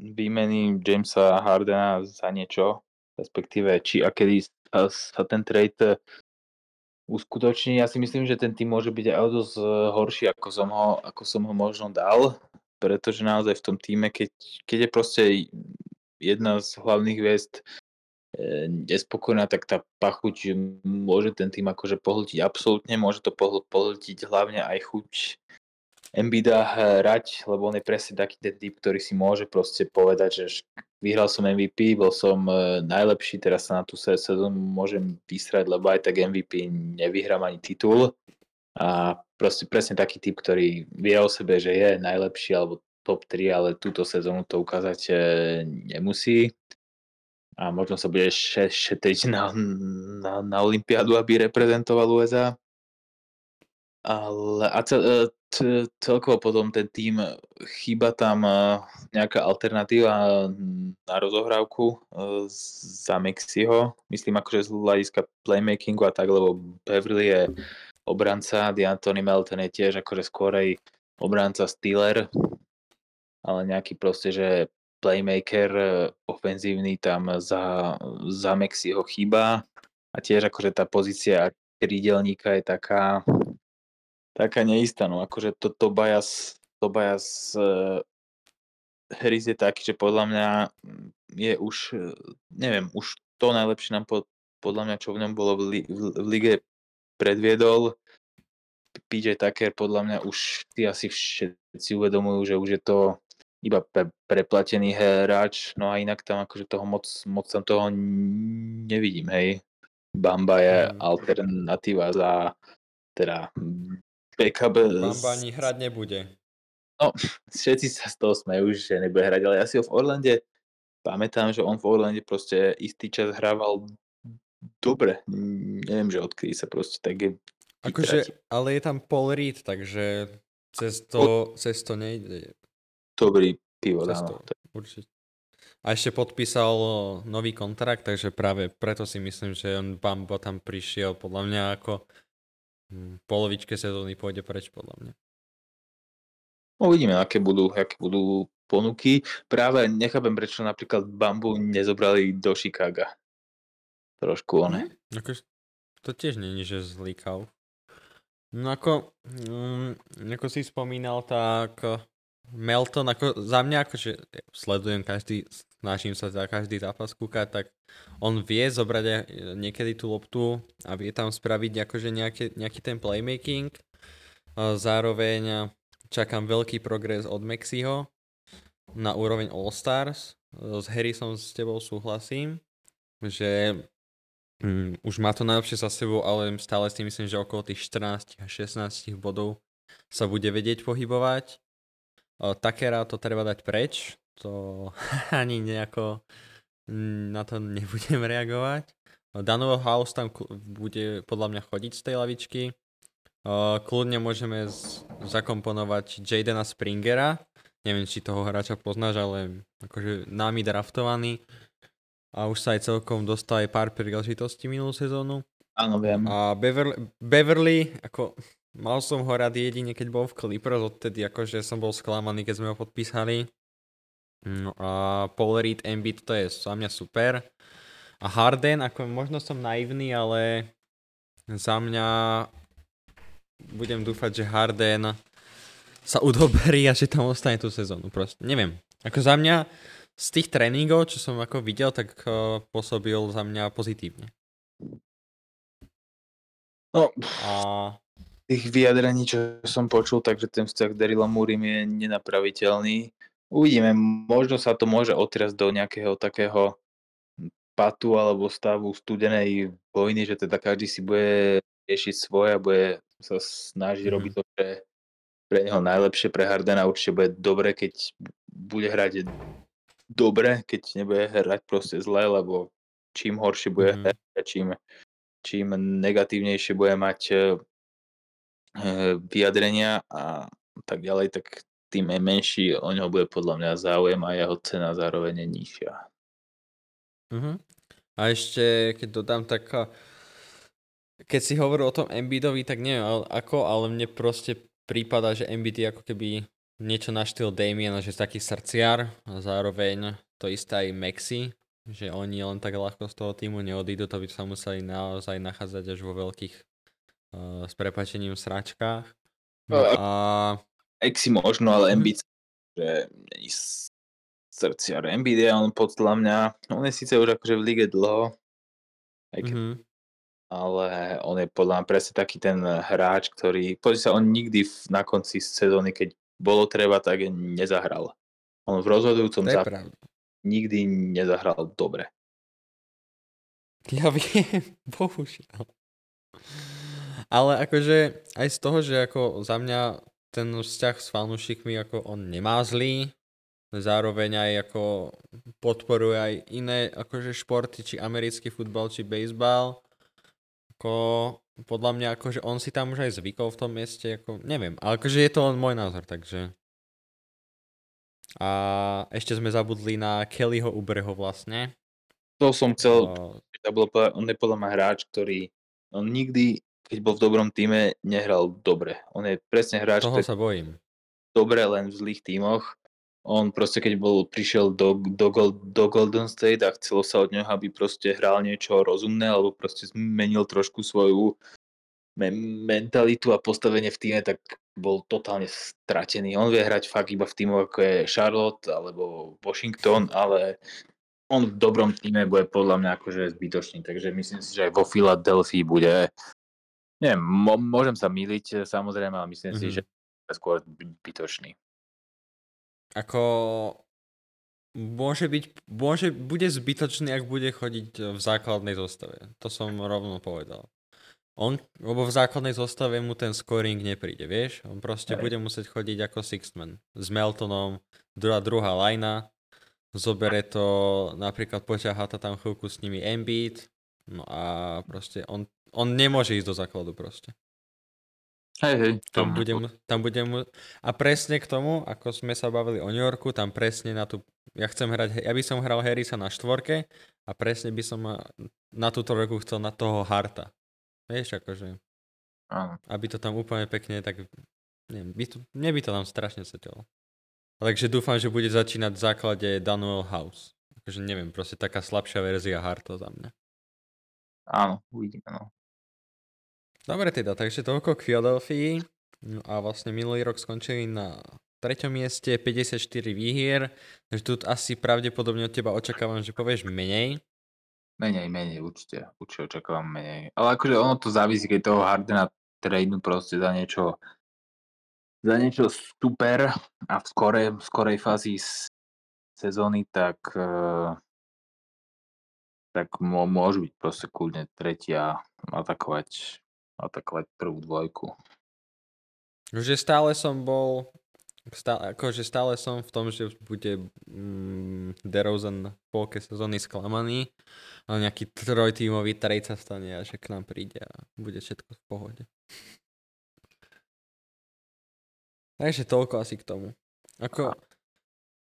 C: výmeny Jamesa Hardena za niečo, respektíve či a kedy sa, ten trade uskutoční. Ja si myslím, že ten tým môže byť aj dosť eh, horší, ako som ho, ako som ho možno dal, pretože naozaj v tom týme, keď, keď je proste jedna z hlavných hviezd e, nespokojná, tak tá pachuť môže ten tým akože pohltiť absolútne, môže to pohl- pohltiť hlavne aj chuť Embida hrať, lebo on je presne taký ten typ, ktorý si môže proste povedať, že vyhral som MVP, bol som e, najlepší, teraz sa na tú sezónu môžem vysrať, lebo aj tak MVP nevyhrám ani titul. A proste presne taký typ, ktorý vie o sebe, že je najlepší alebo top 3, ale túto sezónu to ukázať e, nemusí. A možno sa bude šetriť na, na, na Olympiádu, aby reprezentoval USA. Ale a cel, e, celkovo potom ten tým, chýba tam e, nejaká alternatíva na rozohrávku e, za Mexiho. Myslím akože z hľadiska playmakingu a tak, lebo Beverly je obranca, D'Antoni Melton je tiež akože skorej obranca Steeler, ale nejaký proste, že playmaker ofenzívny tam za, za Mexiho chýba a tiež akože tá pozícia krídelníka je taká, taká neistá, no akože to, Tobias, Tobias uh, Harris je taký, že podľa mňa je už, neviem, už to najlepšie nám pod, podľa mňa, čo v ňom bolo v, li, v, v lige predviedol. PJ Tucker podľa mňa už si asi všetci uvedomujú, že už je to iba pre, preplatený hráč, no a inak tam akože toho moc, moc tam toho nevidím, hej. Bamba je mm. alternatíva za teda backup.
B: Bamba ani hrať nebude.
C: No, všetci sa z toho smejú, že nebude hrať, ale ja si ho v Orlande pamätám, že on v Orlande proste istý čas hrával dobre. Neviem, že odkedy sa proste tak je
B: Akože, ale je tam Paul Reed, takže cez to, cez to nejde.
C: Dobrý pivo,
B: áno. Určite. A ešte podpísal nový kontrakt, takže práve preto si myslím, že on Bambo tam prišiel podľa mňa ako v polovičke sezóny pôjde preč podľa mňa.
C: Uvidíme, aké budú, aké budú ponuky. Práve nechápem, prečo napríklad Bambu nezobrali do Chicaga. Trošku one.
B: Ako, to tiež není, že zlý kauf. No ako, um, ako si spomínal, tak Melton, ako za mňa, akože sledujem každý, snažím sa za každý zápas kúkať, tak on vie zobrať aj niekedy tú loptu a vie tam spraviť akože nejaký, nejaký ten playmaking. Zároveň čakám veľký progres od Mexiho na úroveň All-Stars. S Harrisom s tebou súhlasím, že um, už má to najlepšie za sebou, ale stále si myslím, že okolo tých 14 a 16 bodov sa bude vedieť pohybovať Takera to treba dať preč, to [LAUGHS] ani nejako na to nebudem [LAUGHS] reagovať. Danovo House tam bude podľa mňa chodiť z tej lavičky. Kľudne môžeme z- zakomponovať Jadena Springera. Neviem, či toho hráča poznáš, ale akože námi draftovaný. A už sa aj celkom dostal aj pár príležitostí minulú sezónu.
C: Áno, viem.
B: A Beverly, Beverly ako Mal som ho rád jedine, keď bol v Clippers, odtedy akože som bol sklamaný, keď sme ho podpísali. No a Paul Reed Embiid to je za mňa super. A Harden, ako možno som naivný, ale za mňa budem dúfať, že Harden sa udobrí a že tam ostane tú sezónu. Proste neviem. Ako za mňa z tých tréningov, čo som ako videl, tak uh, pôsobil za mňa pozitívne.
C: No,
B: A
C: tých vyjadrení, čo som počul, takže ten vzťah Darylom Múrim je nenapraviteľný. Uvidíme, možno sa to môže otriasť do nejakého takého patu alebo stavu studenej vojny, že teda každý si bude riešiť svoje a bude sa snažiť
B: Mhm.
C: robiť to, čo pre neho najlepšie, pre Hardena určite bude dobre, keď bude hrať dobre, keď nebude hrať proste zle, lebo čím horšie bude
B: Mhm.
C: hrať čím, čím negatívnejšie bude mať eh, vyjadrenia a tak ďalej, tak tým menší o neho bude podľa mňa záujem a jeho cena zároveň je nižšia.
B: Mhm. A ešte, keď dodám, tak a, keď si hovoril o tom Embiidovi, tak neviem ako, ale mne proste prípada, že Embiid je ako keby niečo na štýl Damiena, že je taký srdciar a zároveň to isté aj Maxi, že oni len tak ľahko z toho týmu neodídu, to by sa museli naozaj nachádzať až vo veľkých uh, s prepačením sračkách. No a
C: Exi možno, ale
B: Mhm.
C: Embiid že není srdciar. Embiid je on podľa mňa, on je síce už akože v lige dlho, aj keď,
B: mhm,
C: ale on je podľa mňa presne taký ten hráč, ktorý, pozri sa, on nikdy v, na konci sezóny, keď bolo treba, tak nezahral. On v rozhodujúcom zápase nikdy nezahral dobre.
B: Ja viem, [LAUGHS] bohužiaľ. Ale akože aj z toho, že ako za mňa ten vzťah s fanúšikmi ako on nemá zlý, zároveň aj ako podporuje aj iné akože športy, či americký futbal, či baseball. Ako podľa mňa akože on si tam už aj zvykol v tom mieste, ako neviem, ale akože je to len môj názor, takže. A ešte sme zabudli na Kellyho Ubreho vlastne.
C: To som chcel, to bolo, on je podľa mňa hráč, ktorý on nikdy, keď bol v dobrom týme, nehral dobre. On je presne hráč,
B: toho sa bojím.
C: dobre len v zlých tímoch. On proste, keď bol, prišiel do, do, do Golden State a chcelo sa od neho, aby proste hral niečo rozumné, alebo proste zmenil trošku svoju me- mentalitu a postavenie v týme, tak bol totálne stratený. On vie hrať fakt iba v týmu, ako je Charlotte alebo Washington, ale on v dobrom týme bude podľa mňa akože zbytočný, takže myslím si, že aj vo Filadelfii bude, neviem, môžem sa miliť samozrejme, ale myslím si,
B: Mhm.
C: že je skôr zbytočný.
B: Ako môže byť, môže, bude zbytočný, ak bude chodiť v základnej zostave. To som rovno povedal. On, lebo v základnej zostave mu ten scoring nepríde, vieš? On proste
C: Hej.
B: bude musieť chodiť ako Sixman. S Meltonom, druhá, druhá lajna, zobere to, napríklad poťahá to tam chvíľku s nimi Embiid, no a proste on, on nemôže ísť do základu proste.
C: Hej, hej.
B: Tam bude, mu, tam bude mu... A presne k tomu, ako sme sa bavili o New Yorku, tam presne na tú... Ja chcem hrať... Ja by som hral Harrisa na štvorke a presne by som na túto roku chcel na toho Harta. Vieš, akože...
C: Áno.
B: Aby to tam úplne pekne tak... Neviem, by to, mne by to tam strašne setelo. Takže dúfam, že bude začínať v základe Daniel House. Akože neviem, proste taká slabšia verzia Harta za mňa.
C: Áno, uvidíme, no.
B: Dobre teda, takže toľko k Philadelphii. No a vlastne minulý rok skončili na treťom mieste, 54 výhier. Takže tu asi pravdepodobne od teba očakávam, že povieš menej.
C: Menej, menej, určite. Určite očakávam menej. Ale akože ono to závisí, keď toho Hardena tradenú proste za niečo za niečo super a v skorej, v skorej fázi sezóny, tak eh, tak mô- môžu byť proste kľudne tretia atakovať, atakovať prvú dvojku.
B: Že stále som bol stále, akože stále som v tom, že bude mm, DeRozan v polke sezóny sklamaný, ale nejaký trojtímový trade sa stane a že k nám príde a bude všetko v pohode. Takže toľko asi k tomu. Ako,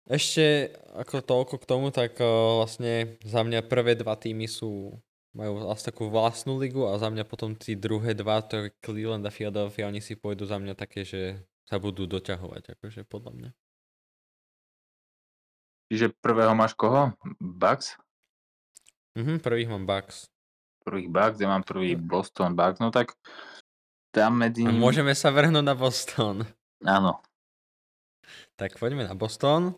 B: ešte ako toľko k tomu, tak uh, vlastne za mňa prvé dva týmy sú majú vlastne takú vlastnú ligu a za mňa potom tí druhé dva, to je Cleveland a Philadelphia, oni si pôjdu za mňa také, že sa budú doťahovať, akože podľa mňa.
C: Čiže prvého máš koho? Bucks?
B: Mhm, prvých mám Bucks.
C: Prvých Bucks, ja mám prvý Boston Bucks, no tak tam medzi
B: A môžeme sa vrhnúť na Boston.
C: Áno,
B: Tak poďme na Boston.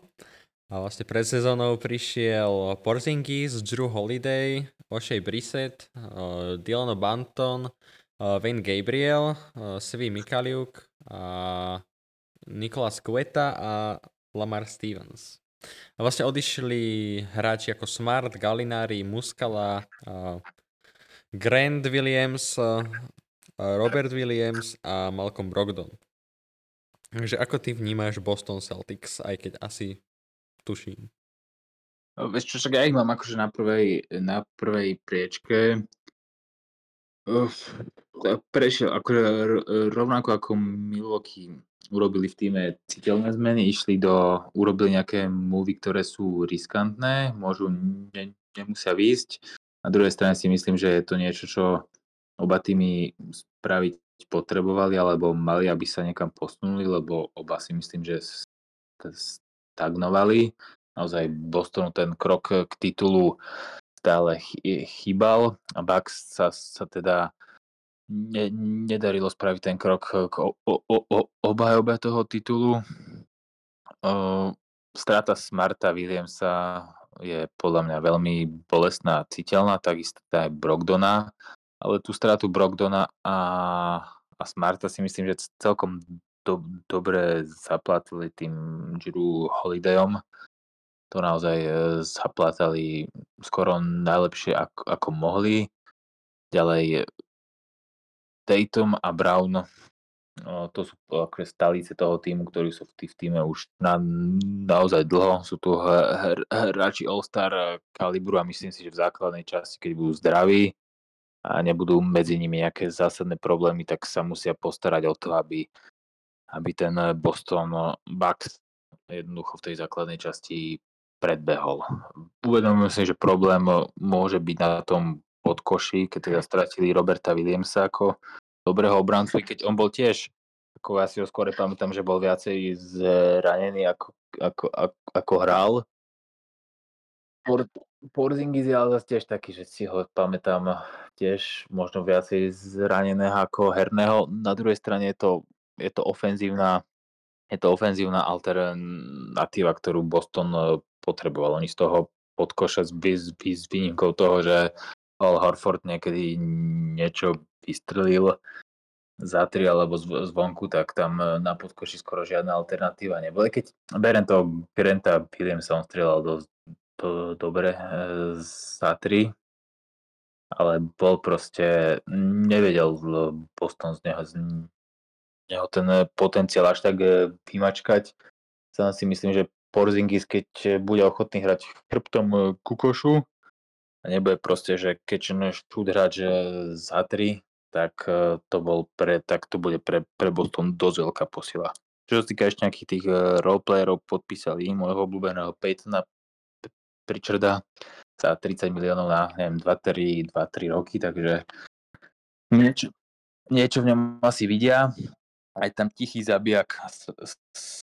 B: A vlastne pred sezónou prišiel Porzingis, Drew Holiday, O'Shea Brissett, uh, Dylan Banton, uh, Wayne Gabriel, uh, Svi Mikaliuk a Nikolas Kveta a Lamar Stevens. A vlastne odišli hráči ako Smart, Gallinari, Muscala, uh, Grant Williams, uh, Robert Williams a Malcolm Brogdon. Takže ako ty vnímaš Boston Celtics, aj keď asi tuším.
C: No, vieš čo, však ja ich mám akože na prvej, na prvej priečke. Uf, prešiel akože rovnako ako Milwaukee urobili v týme citeľné zmeny, išli do, urobili nejaké movy, ktoré sú riskantné, môžu, ne, nemusia výjsť. Na druhej strane si myslím, že je to niečo, čo oba týmy spraviť potrebovali alebo mali, aby sa niekam posunuli, lebo oba si myslím, že stagnovali. Naozaj Bostonu ten krok k titulu stále chýbal a Bucks sa, sa teda ne, nedarilo spraviť ten krok k o, o, obhajobe toho titulu. O, strata Smarta Williamsa je podľa mňa veľmi bolestná a citeľná, takisto aj Brogdona, ale tú stratu Brogdona a, a Smarta si myslím, že celkom do, dobre zaplatili tým Drew Holidayom. To naozaj e, zaplatali skoro najlepšie ako, ako mohli. Ďalej Tatum a Brown, no, to sú stalice toho týmu, ktorí sú v, týme už na, naozaj dlho. Sú tu hráči All-Star kalibru a myslím si, že v základnej časti, keď budú zdraví a nebudú medzi nimi nejaké zásadné problémy, tak sa musia postarať o to, aby, aby ten Boston Bucks jednoducho v tej základnej časti predbehol. Uvedomujem si, že problém môže byť na tom podkoši, keď teda stratili Roberta Williamsa ako dobrého obrancu, keď on bol tiež, ako ja si ho skôr pamätám, že bol viacej zranený ako, ako, ako, ako hral. Por, Porzingis je ale tiež taký, že si ho pamätám tiež možno viacej zraneného ako herného. Na druhej strane je to, je to ofenzívna je to ofenzívna alternatíva, ktorú Boston potreboval. Oni z toho podkoša s, výnimkou toho, že Al Horford niekedy niečo vystrelil za tri alebo zvonku, tak tam e, na podkoši skoro žiadna alternatíva nebola. Keď berem to Granta Williamsa, on strieľal dosť do, dobre e, za tri, ale bol proste, nevedel Boston z neho, z neho ten potenciál až tak e, vymačkať. Sam si myslím, že Porzingis, keď bude ochotný hrať chrbtom Kukošu, a nebude proste, že keď štút hrať že za 3, tak to bol pre, tak to bude pre, pre Boston dosť veľká posila. Čo sa týka ešte nejakých tých roleplayerov, podpísali môjho obľúbeného Peytona Pričarda za 30 miliónov na neviem, 2-3, 2-3 roky, takže niečo, niečo v ňom asi vidia. Aj tam tichý zabijak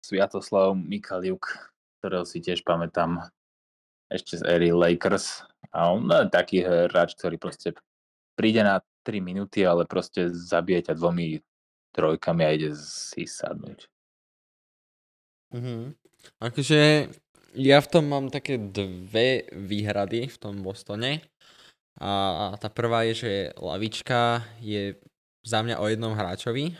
C: Sviatoslav Mikaliuk, ktorého si tiež pamätám ešte z éry Lakers. A on je taký hráč, ktorý proste príde na 3 minúty, ale proste zabije ťa dvomi trojkami a ide si sadnúť.
B: Mhm. Akože ja v tom mám také dve výhrady v tom Bostone. A tá prvá je, že lavička je za mňa o jednom hráčovi.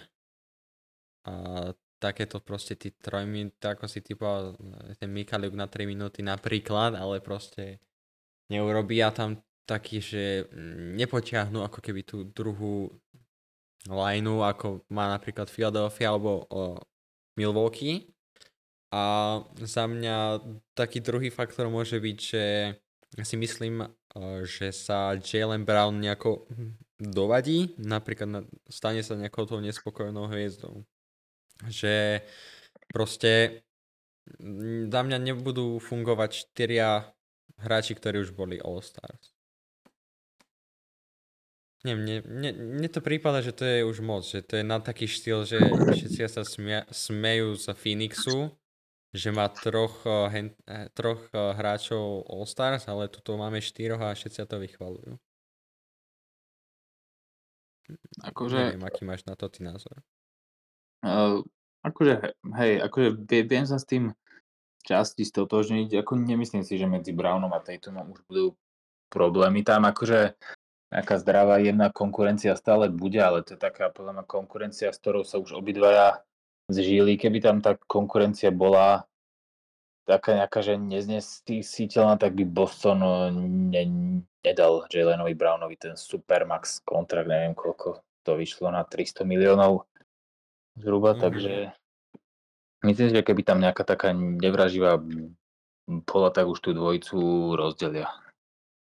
B: A takéto proste tí trojminúty, ako si typoval ten Mikaliuk na 3 minúty napríklad, ale proste neurobia tam taký, že nepotiahnu ako keby tú druhú lineu, ako má napríklad Philadelphia alebo o, Milwaukee. A za mňa taký druhý faktor môže byť, že ja si myslím, že sa Jalen Brown nejako dovadí, napríklad stane sa nejakou tou nespokojnou hviezdou že proste za mňa nebudú fungovať štyria hráči, ktorí už boli All-Stars. Nie, mne, mne, mne to prípada, že to je už moc, že to je na taký štýl, že všetci sa smia, smejú z Phoenixu, že má troch, uh, hen, uh, troch uh, hráčov All-Stars, ale tuto máme štyroch a všetci to vychvalujú. Akože... Neviem, aký máš na to ty názor.
C: Uh, akože, hej, akože viem sa s tým časti stotožniť. Ako nemyslím si, že medzi Brownom a Tatumom už budú problémy. Tam akože nejaká zdravá, jemná konkurencia stále bude, ale to je taká podľa mňa konkurencia, s ktorou sa už obidvaja zžili. Keby tam tá konkurencia bola taká nejaká, že neznesiteľná, tak by Boston eh, ne, nedal Jalenovi Brownovi ten Supermax kontrakt, neviem koľko to vyšlo na 300 miliónov zhruba, mm-hmm. takže myslím, že keby tam nejaká taká nevraživá bola, tak už tú dvojicu rozdelia.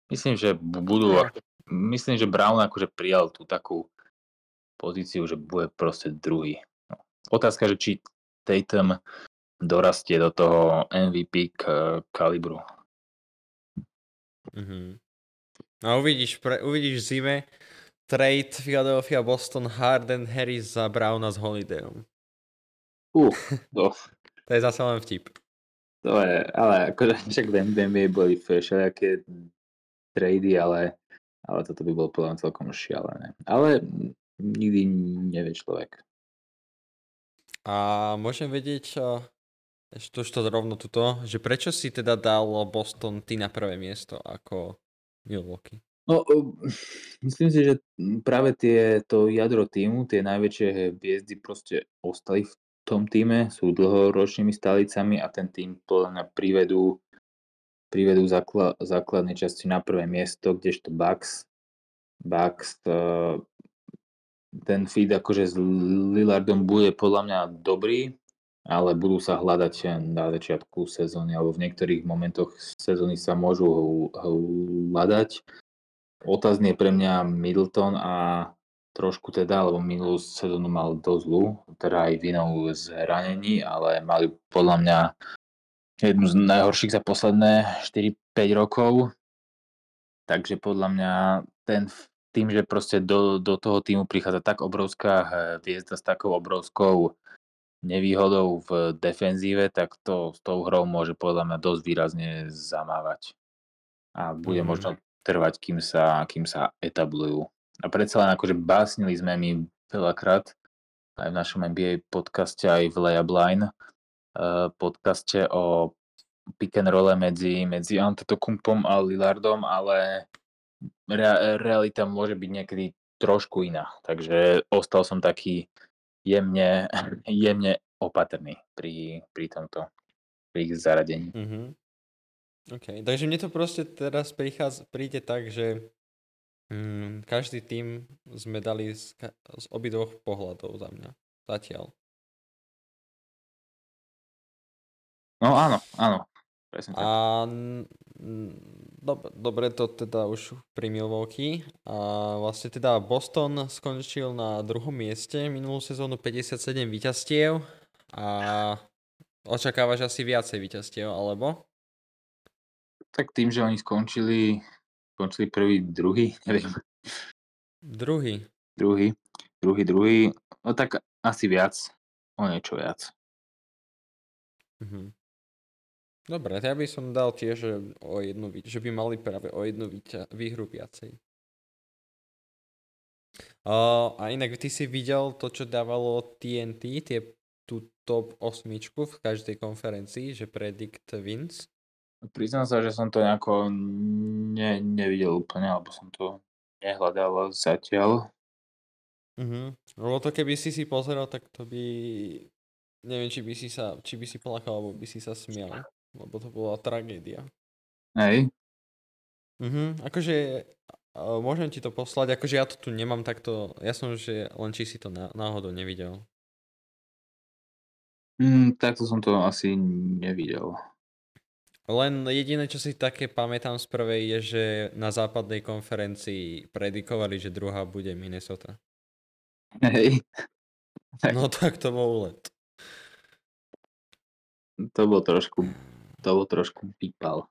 C: Myslím, že budú, yeah. myslím, že Brown akože prijal tú takú pozíciu, že bude proste druhý. No. Otázka, že či Tatum dorastie do toho MVP k kalibru.
B: Mm-hmm. A uvidíš, pre, uvidíš zime trade Philadelphia Boston Harden Harris za Browna s Holidayom.
C: Uh, to.
B: to je zase len vtip.
C: To je, ale akože však v NBA boli všelijaké trady, ale, ale toto by bolo podľa celkom šialené. Ale nikdy nevie človek.
B: A môžem vedieť, ešte to rovno tuto, že prečo si teda dal Boston ty na prvé miesto ako Milwaukee?
C: No, myslím si, že práve tie, to jadro týmu, tie najväčšie hviezdy proste ostali v tom týme, sú dlhoročnými stálicami a ten tým podľa mňa privedú, privedú zákla, základné časti na prvé miesto, kdežto Bucks, Bucks uh, ten feed akože s Lillardom bude podľa mňa dobrý, ale budú sa hľadať na začiatku sezóny alebo v niektorých momentoch sezóny sa môžu hľadať Otázny je pre mňa Middleton a trošku teda, lebo minulú sezónu mal dosť zlú, teda aj vinou zranení, ale mali podľa mňa jednu z najhorších za posledné 4-5 rokov. Takže podľa mňa ten tým, že proste do, do toho týmu prichádza tak obrovská hviezda s takou obrovskou nevýhodou v defenzíve, tak to s tou hrou môže podľa mňa dosť výrazne zamávať. A bude mm. možno trvať, kým sa, kým sa etablujú. A predsa len akože básnili sme my veľakrát aj v našom NBA podcaste, aj v Layup Line uh, podcaste o pick and role medzi, medzi Antetokumpom a Lillardom, ale rea- realita môže byť niekedy trošku iná. Takže ostal som taký jemne, [LAUGHS] jemne opatrný pri, pri tomto, pri ich zaradení.
B: Mm-hmm. OK, takže mne to proste teraz prichádza, príde tak, že mm, každý tým sme dali z, z obidvoch pohľadov za mňa. Zatiaľ.
C: No áno, áno.
B: A dobre, dobre, to teda už pri Milwaukee. A vlastne teda Boston skončil na druhom mieste minulú sezónu 57 víťazstiev a očakávaš asi viacej víťazstiev, alebo?
C: Tak tým, že oni skončili, skončili prvý, druhý, [LAUGHS] neviem.
B: Druhý.
C: Druhý, druhý, druhý, no tak asi viac, o niečo viac.
B: Mhm. Dobre, ja by som dal tiež že o jednu, že by mali práve o jednu výhru viacej. Uh, a inak ty si videl to, čo dávalo TNT, tie, tú top osmičku v každej konferencii, že predict wins?
C: Priznám sa, že som to nejako ne, nevidel úplne, alebo som to nehľadal zatiaľ.
B: Mhm. Lebo to keby si si pozeral, tak to by... Neviem, či by si sa, či by si plakal, alebo by si sa smial. Lebo to bola tragédia.
C: Hej.
B: Mhm, akože môžem ti to poslať, akože ja to tu nemám takto, ja som, že len či si to náhodou nevidel.
C: Mm, takto som to asi nevidel.
B: Len jediné, čo si také pamätám z prvej, je, že na západnej konferencii predikovali, že druhá bude Minnesota.
C: Hej.
B: No tak to bol let.
C: To bol trošku, to bol trošku pípal.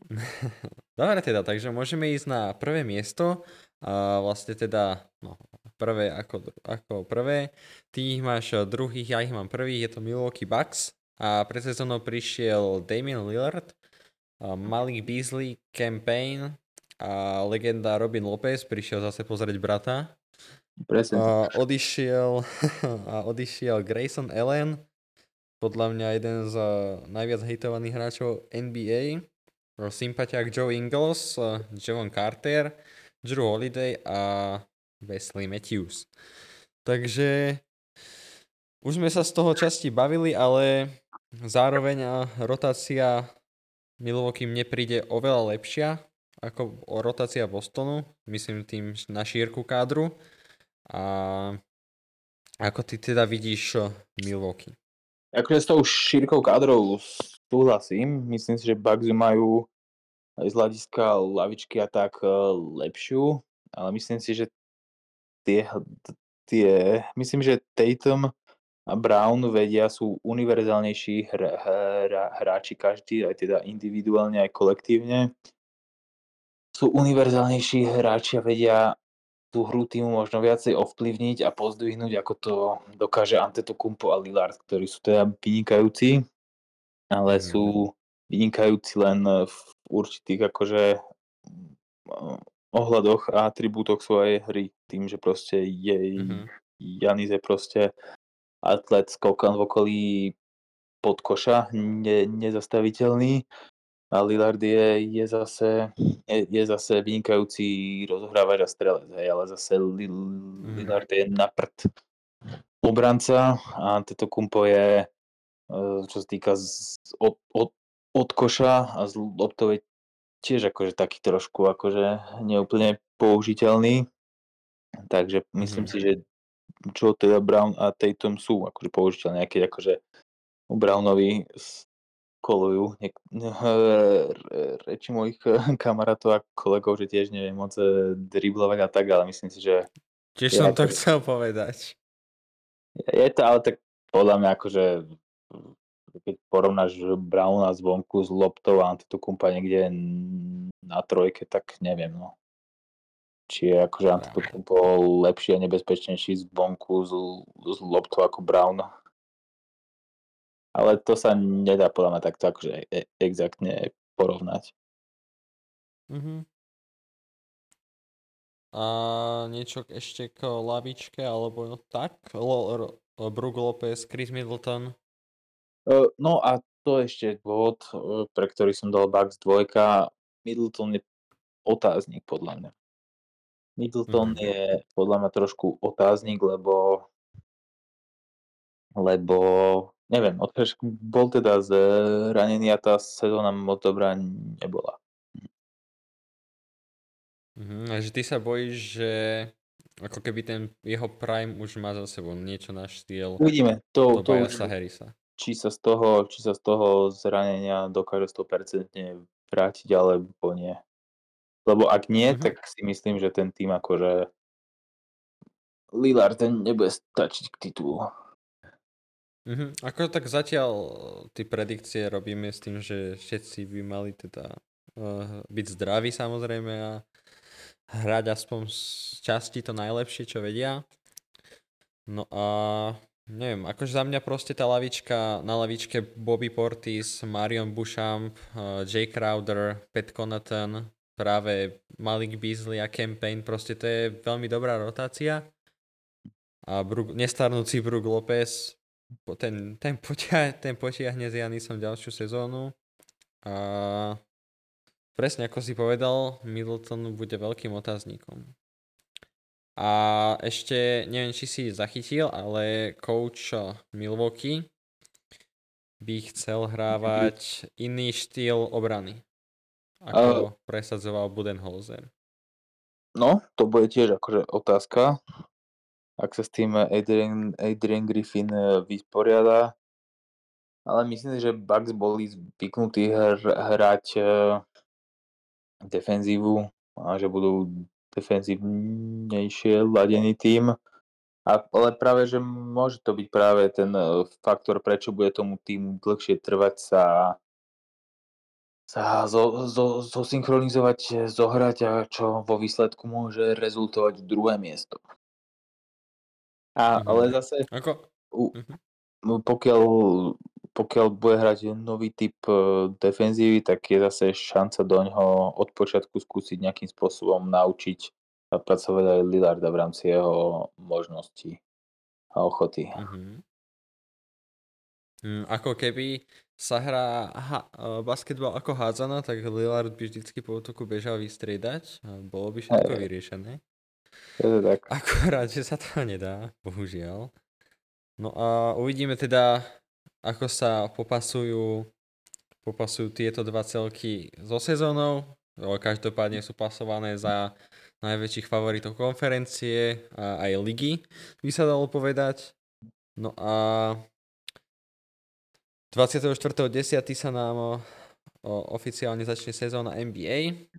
C: [LAUGHS]
B: Dobre teda, takže môžeme ísť na prvé miesto. A vlastne teda, no, prvé ako, ako prvé. Ty ich máš druhých, ja ich mám prvých, je to Milwaukee Bucks. A pred sezónou prišiel Damian Lillard, Malik Beasley, Campaign a legenda Robin Lopez prišiel zase pozrieť brata.
C: Presne.
B: A odišiel, [LAUGHS] a odišiel Grayson Allen, podľa mňa jeden z najviac hejtovaných hráčov NBA. Sympatiak Joe Ingles, Javon Carter, Drew Holiday a Wesley Matthews. Takže už sme sa z toho časti bavili, ale zároveň rotácia Milwaukee mne príde oveľa lepšia ako rotácia Bostonu, myslím tým na šírku kádru. A ako ty teda vidíš Milwaukee?
C: Akože s tou šírkou kádrov súhlasím. Myslím si, že Bucks majú aj z hľadiska lavičky a tak e, lepšiu, ale myslím si, že tie, tie myslím, že Tatum Brown vedia, sú univerzálnejší hr, hr, hráči každý, aj teda individuálne, aj kolektívne. Sú univerzálnejší hráči a vedia tú hru týmu možno viacej ovplyvniť a pozdvihnúť, ako to dokáže Antetokounmpo a Lillard, ktorí sú teda vynikajúci, ale mm. sú vynikajúci len v určitých akože mm, ohľadoch a atribútoch svojej hry. Tým, že proste je mm-hmm. Janis je proste atlet skokan v okolí pod koša, ne, nezastaviteľný a Lillard je, je, zase, je, je zase vynikajúci rozohrávač a strelec, hej, ale zase mhm. Lillard je na prd obranca a toto kumpo je, e, čo sa týka z, od, od, od koša a z loptovej tiež akože taký trošku akože neúplne použiteľný. Takže myslím mm. si, že čo teda Brown a Tatum sú akože použiteľné, keď akože Brownovi kolujú niek- [LAUGHS] reči mojich [LAUGHS] kamarátov a kolegov, že tiež neviem moc eh, driblovať a tak, ale myslím si, že...
B: Tiež som to chcel povedať.
C: Je to ale tak podľa mňa akože keď porovnáš Browna zvonku s loptou a Antetokumpa niekde na trojke, tak neviem, no. Či je akože Antetokumpo lepší a nebezpečnejší zvonku s, s loptou ako Brown. Ale to sa nedá podľa mňa takto akože e- exaktne porovnať.
B: Uh-huh. A niečo ešte k lavičke, alebo no tak? L- Brook Lopez, Chris Middleton?
C: Uh, no a to ešte dôvod, uh, pre ktorý som dal Bucks 2. Middleton je otáznik podľa mňa. Middleton uh-huh. je podľa mňa trošku otáznik, lebo lebo neviem, odkedy bol teda zranený a tá sezóna moc dobrá nebola.
B: Mhm, a že ty sa bojíš, že ako keby ten jeho prime už má za sebou niečo na štýl
C: Uvidíme, to, to
B: už, Harrisa.
C: Či sa, z toho, či sa z toho zranenia dokáže 100% vrátiť, alebo nie. Lebo ak nie, uh-huh. tak si myslím, že ten tým akože Lillard ten nebude stačiť k titulu.
B: Mhm. Ako tak zatiaľ eh, tie predikcie robíme s tým, že všetci by mali teda uh, byť zdraví samozrejme a hrať aspoň z časti to najlepšie, čo vedia. No a neviem, akože za mňa proste tá lavička, na lavičke Bobby Portis, Marion Bouchamp, uh, Jay Crowder, Pat Connaughton, práve Malik Beasley a Campaign, proste to je veľmi dobrá rotácia. A Brook, nestarnúci Brook Lopez, ten, ten, potia, [LAUGHS] ten potiahne s Janisom ďalšiu sezónu a presne ako si povedal, Middleton bude veľkým otáznikom. A ešte, neviem, či si zachytil, ale coach Milwaukee by chcel hrávať iný štýl obrany, ako uh, presadzoval Budenholzer.
C: No, to bude tiež akože otázka, ak sa s tým Adrian, Adrian Griffin e, vysporiada. Ale myslím že Bucks boli zvyknutí hr, hrať uh, defenzívu a že budú defenzívnejšie ladený tým. A, ale práve, že môže to byť práve ten uh, faktor, prečo bude tomu týmu dlhšie trvať sa sa zo, zo, zosynchronizovať, zohrať a čo vo výsledku môže rezultovať druhé miesto. A, mm-hmm. Ale zase,
B: Ako?
C: u, mm-hmm. pokiaľ, pokiaľ bude hrať nový typ uh, defenzívy, tak je zase šanca do ňoho od počiatku skúsiť nejakým spôsobom naučiť a pracovať aj Lillarda v rámci jeho možností a ochoty.
B: Mm-hmm. Mm, ako keby sa hrá ha- e, basketbal ako hádzana, tak Lillard by vždycky po útoku bežal vystriedať a bolo by všetko
C: Hej.
B: vyriešené.
C: Je to tak.
B: Akorát, že sa to nedá, bohužiaľ. No a uvidíme teda, ako sa popasujú, popasujú tieto dva celky so sezónou. Každopádne sú pasované za najväčších favoritov konferencie a aj ligy, by sa dalo povedať. No a 24.10. sa nám oficiálne začne sezóna NBA.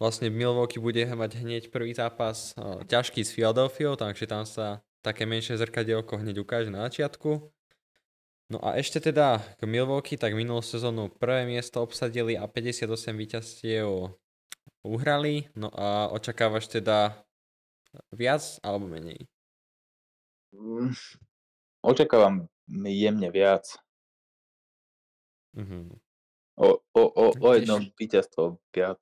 B: Vlastne Milwaukee bude mať hneď prvý zápas ťažký s Philadelphia, takže tam sa také menšie zrkadielko hneď ukáže na začiatku. No a ešte teda k Milwaukee, tak minulú sezónu prvé miesto obsadili a 58 víťazstiev uhrali. No a očakávaš teda viac alebo menej?
C: Očakávam jemne viac.
B: Mhm.
C: O, o, o, o
B: Tiež-
C: jedno víťazstvo viac.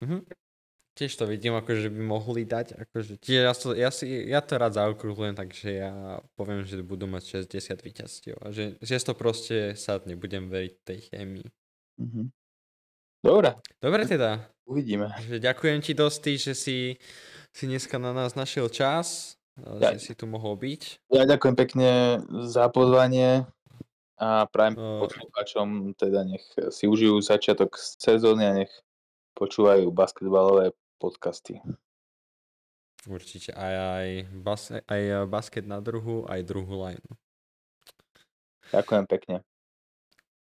B: Mhm. Tiež to vidím, akože by mohli dať, akože, čiže ja, to, ja, si, ja to rád zaokrúhľujem, takže ja poviem, že budú mať 60 víťazstiev a že, že to proste sadne, budem veriť tej chémii.
C: Mhm. Dobre,
B: Dobre teda,
C: uvidíme.
B: že ďakujem ti dosti, že si, si dneska na nás našiel čas,
C: Ja-
B: že si tu mohol byť.
C: Ja ďakujem pekne za pozvanie a prajem
B: No.
C: poslucháčom, teda nech si užijú začiatok sezóny a nech počúvajú basketbalové podcasty.
B: Určite aj, aj, bas, aj basket na druhu, aj druhú line.
C: Ďakujem pekne.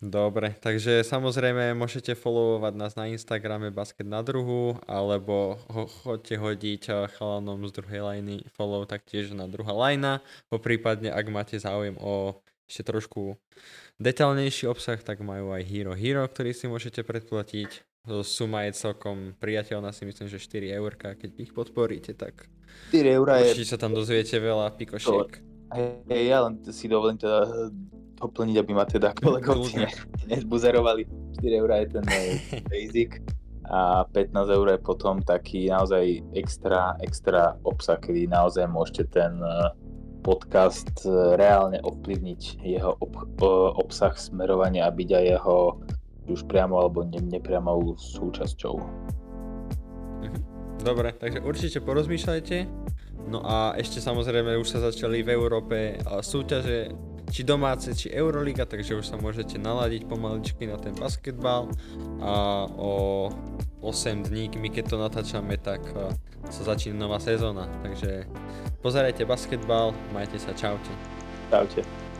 B: Dobre, takže samozrejme môžete followovať nás na Instagrame Basket na druhu, alebo ho, chodte hodiť eh, chalanom z druhej lajny follow taktiež na druhá lajna, po prípadne ak máte záujem o ešte trošku detailnejší obsah, tak majú aj Hero Hero, ktorý si môžete predplatiť. Suma je celkom priateľná, si myslím, že 4 eurka, keď ich podporíte, tak
C: 4 eurá je
B: určite sa tam dozviete veľa pikošiek.
C: Hej, ja len si dovolím teda doplniť, aby ma teda kolegovci ne, [LAUGHS] nezbuzerovali. 4 eurá je ten [LAUGHS] basic a 15 eur je potom taký naozaj extra, extra obsah, kedy naozaj môžete ten eh, podcast eh, reálne ovplyvniť jeho ob, eh, obsah, smerovanie a byť aj jeho už priamo alebo ne, nepriamou súčasťou.
B: Dobre, takže určite porozmýšľajte. No a ešte samozrejme už sa začali v Európe súťaže, či domáce, či Euroliga, takže už sa môžete naladiť pomaličky na ten basketbal a o 8 dní, my keď to natáčame, tak a, sa začína nová sezóna. Takže pozerajte basketbal, majte sa, čaute.
C: Čaute.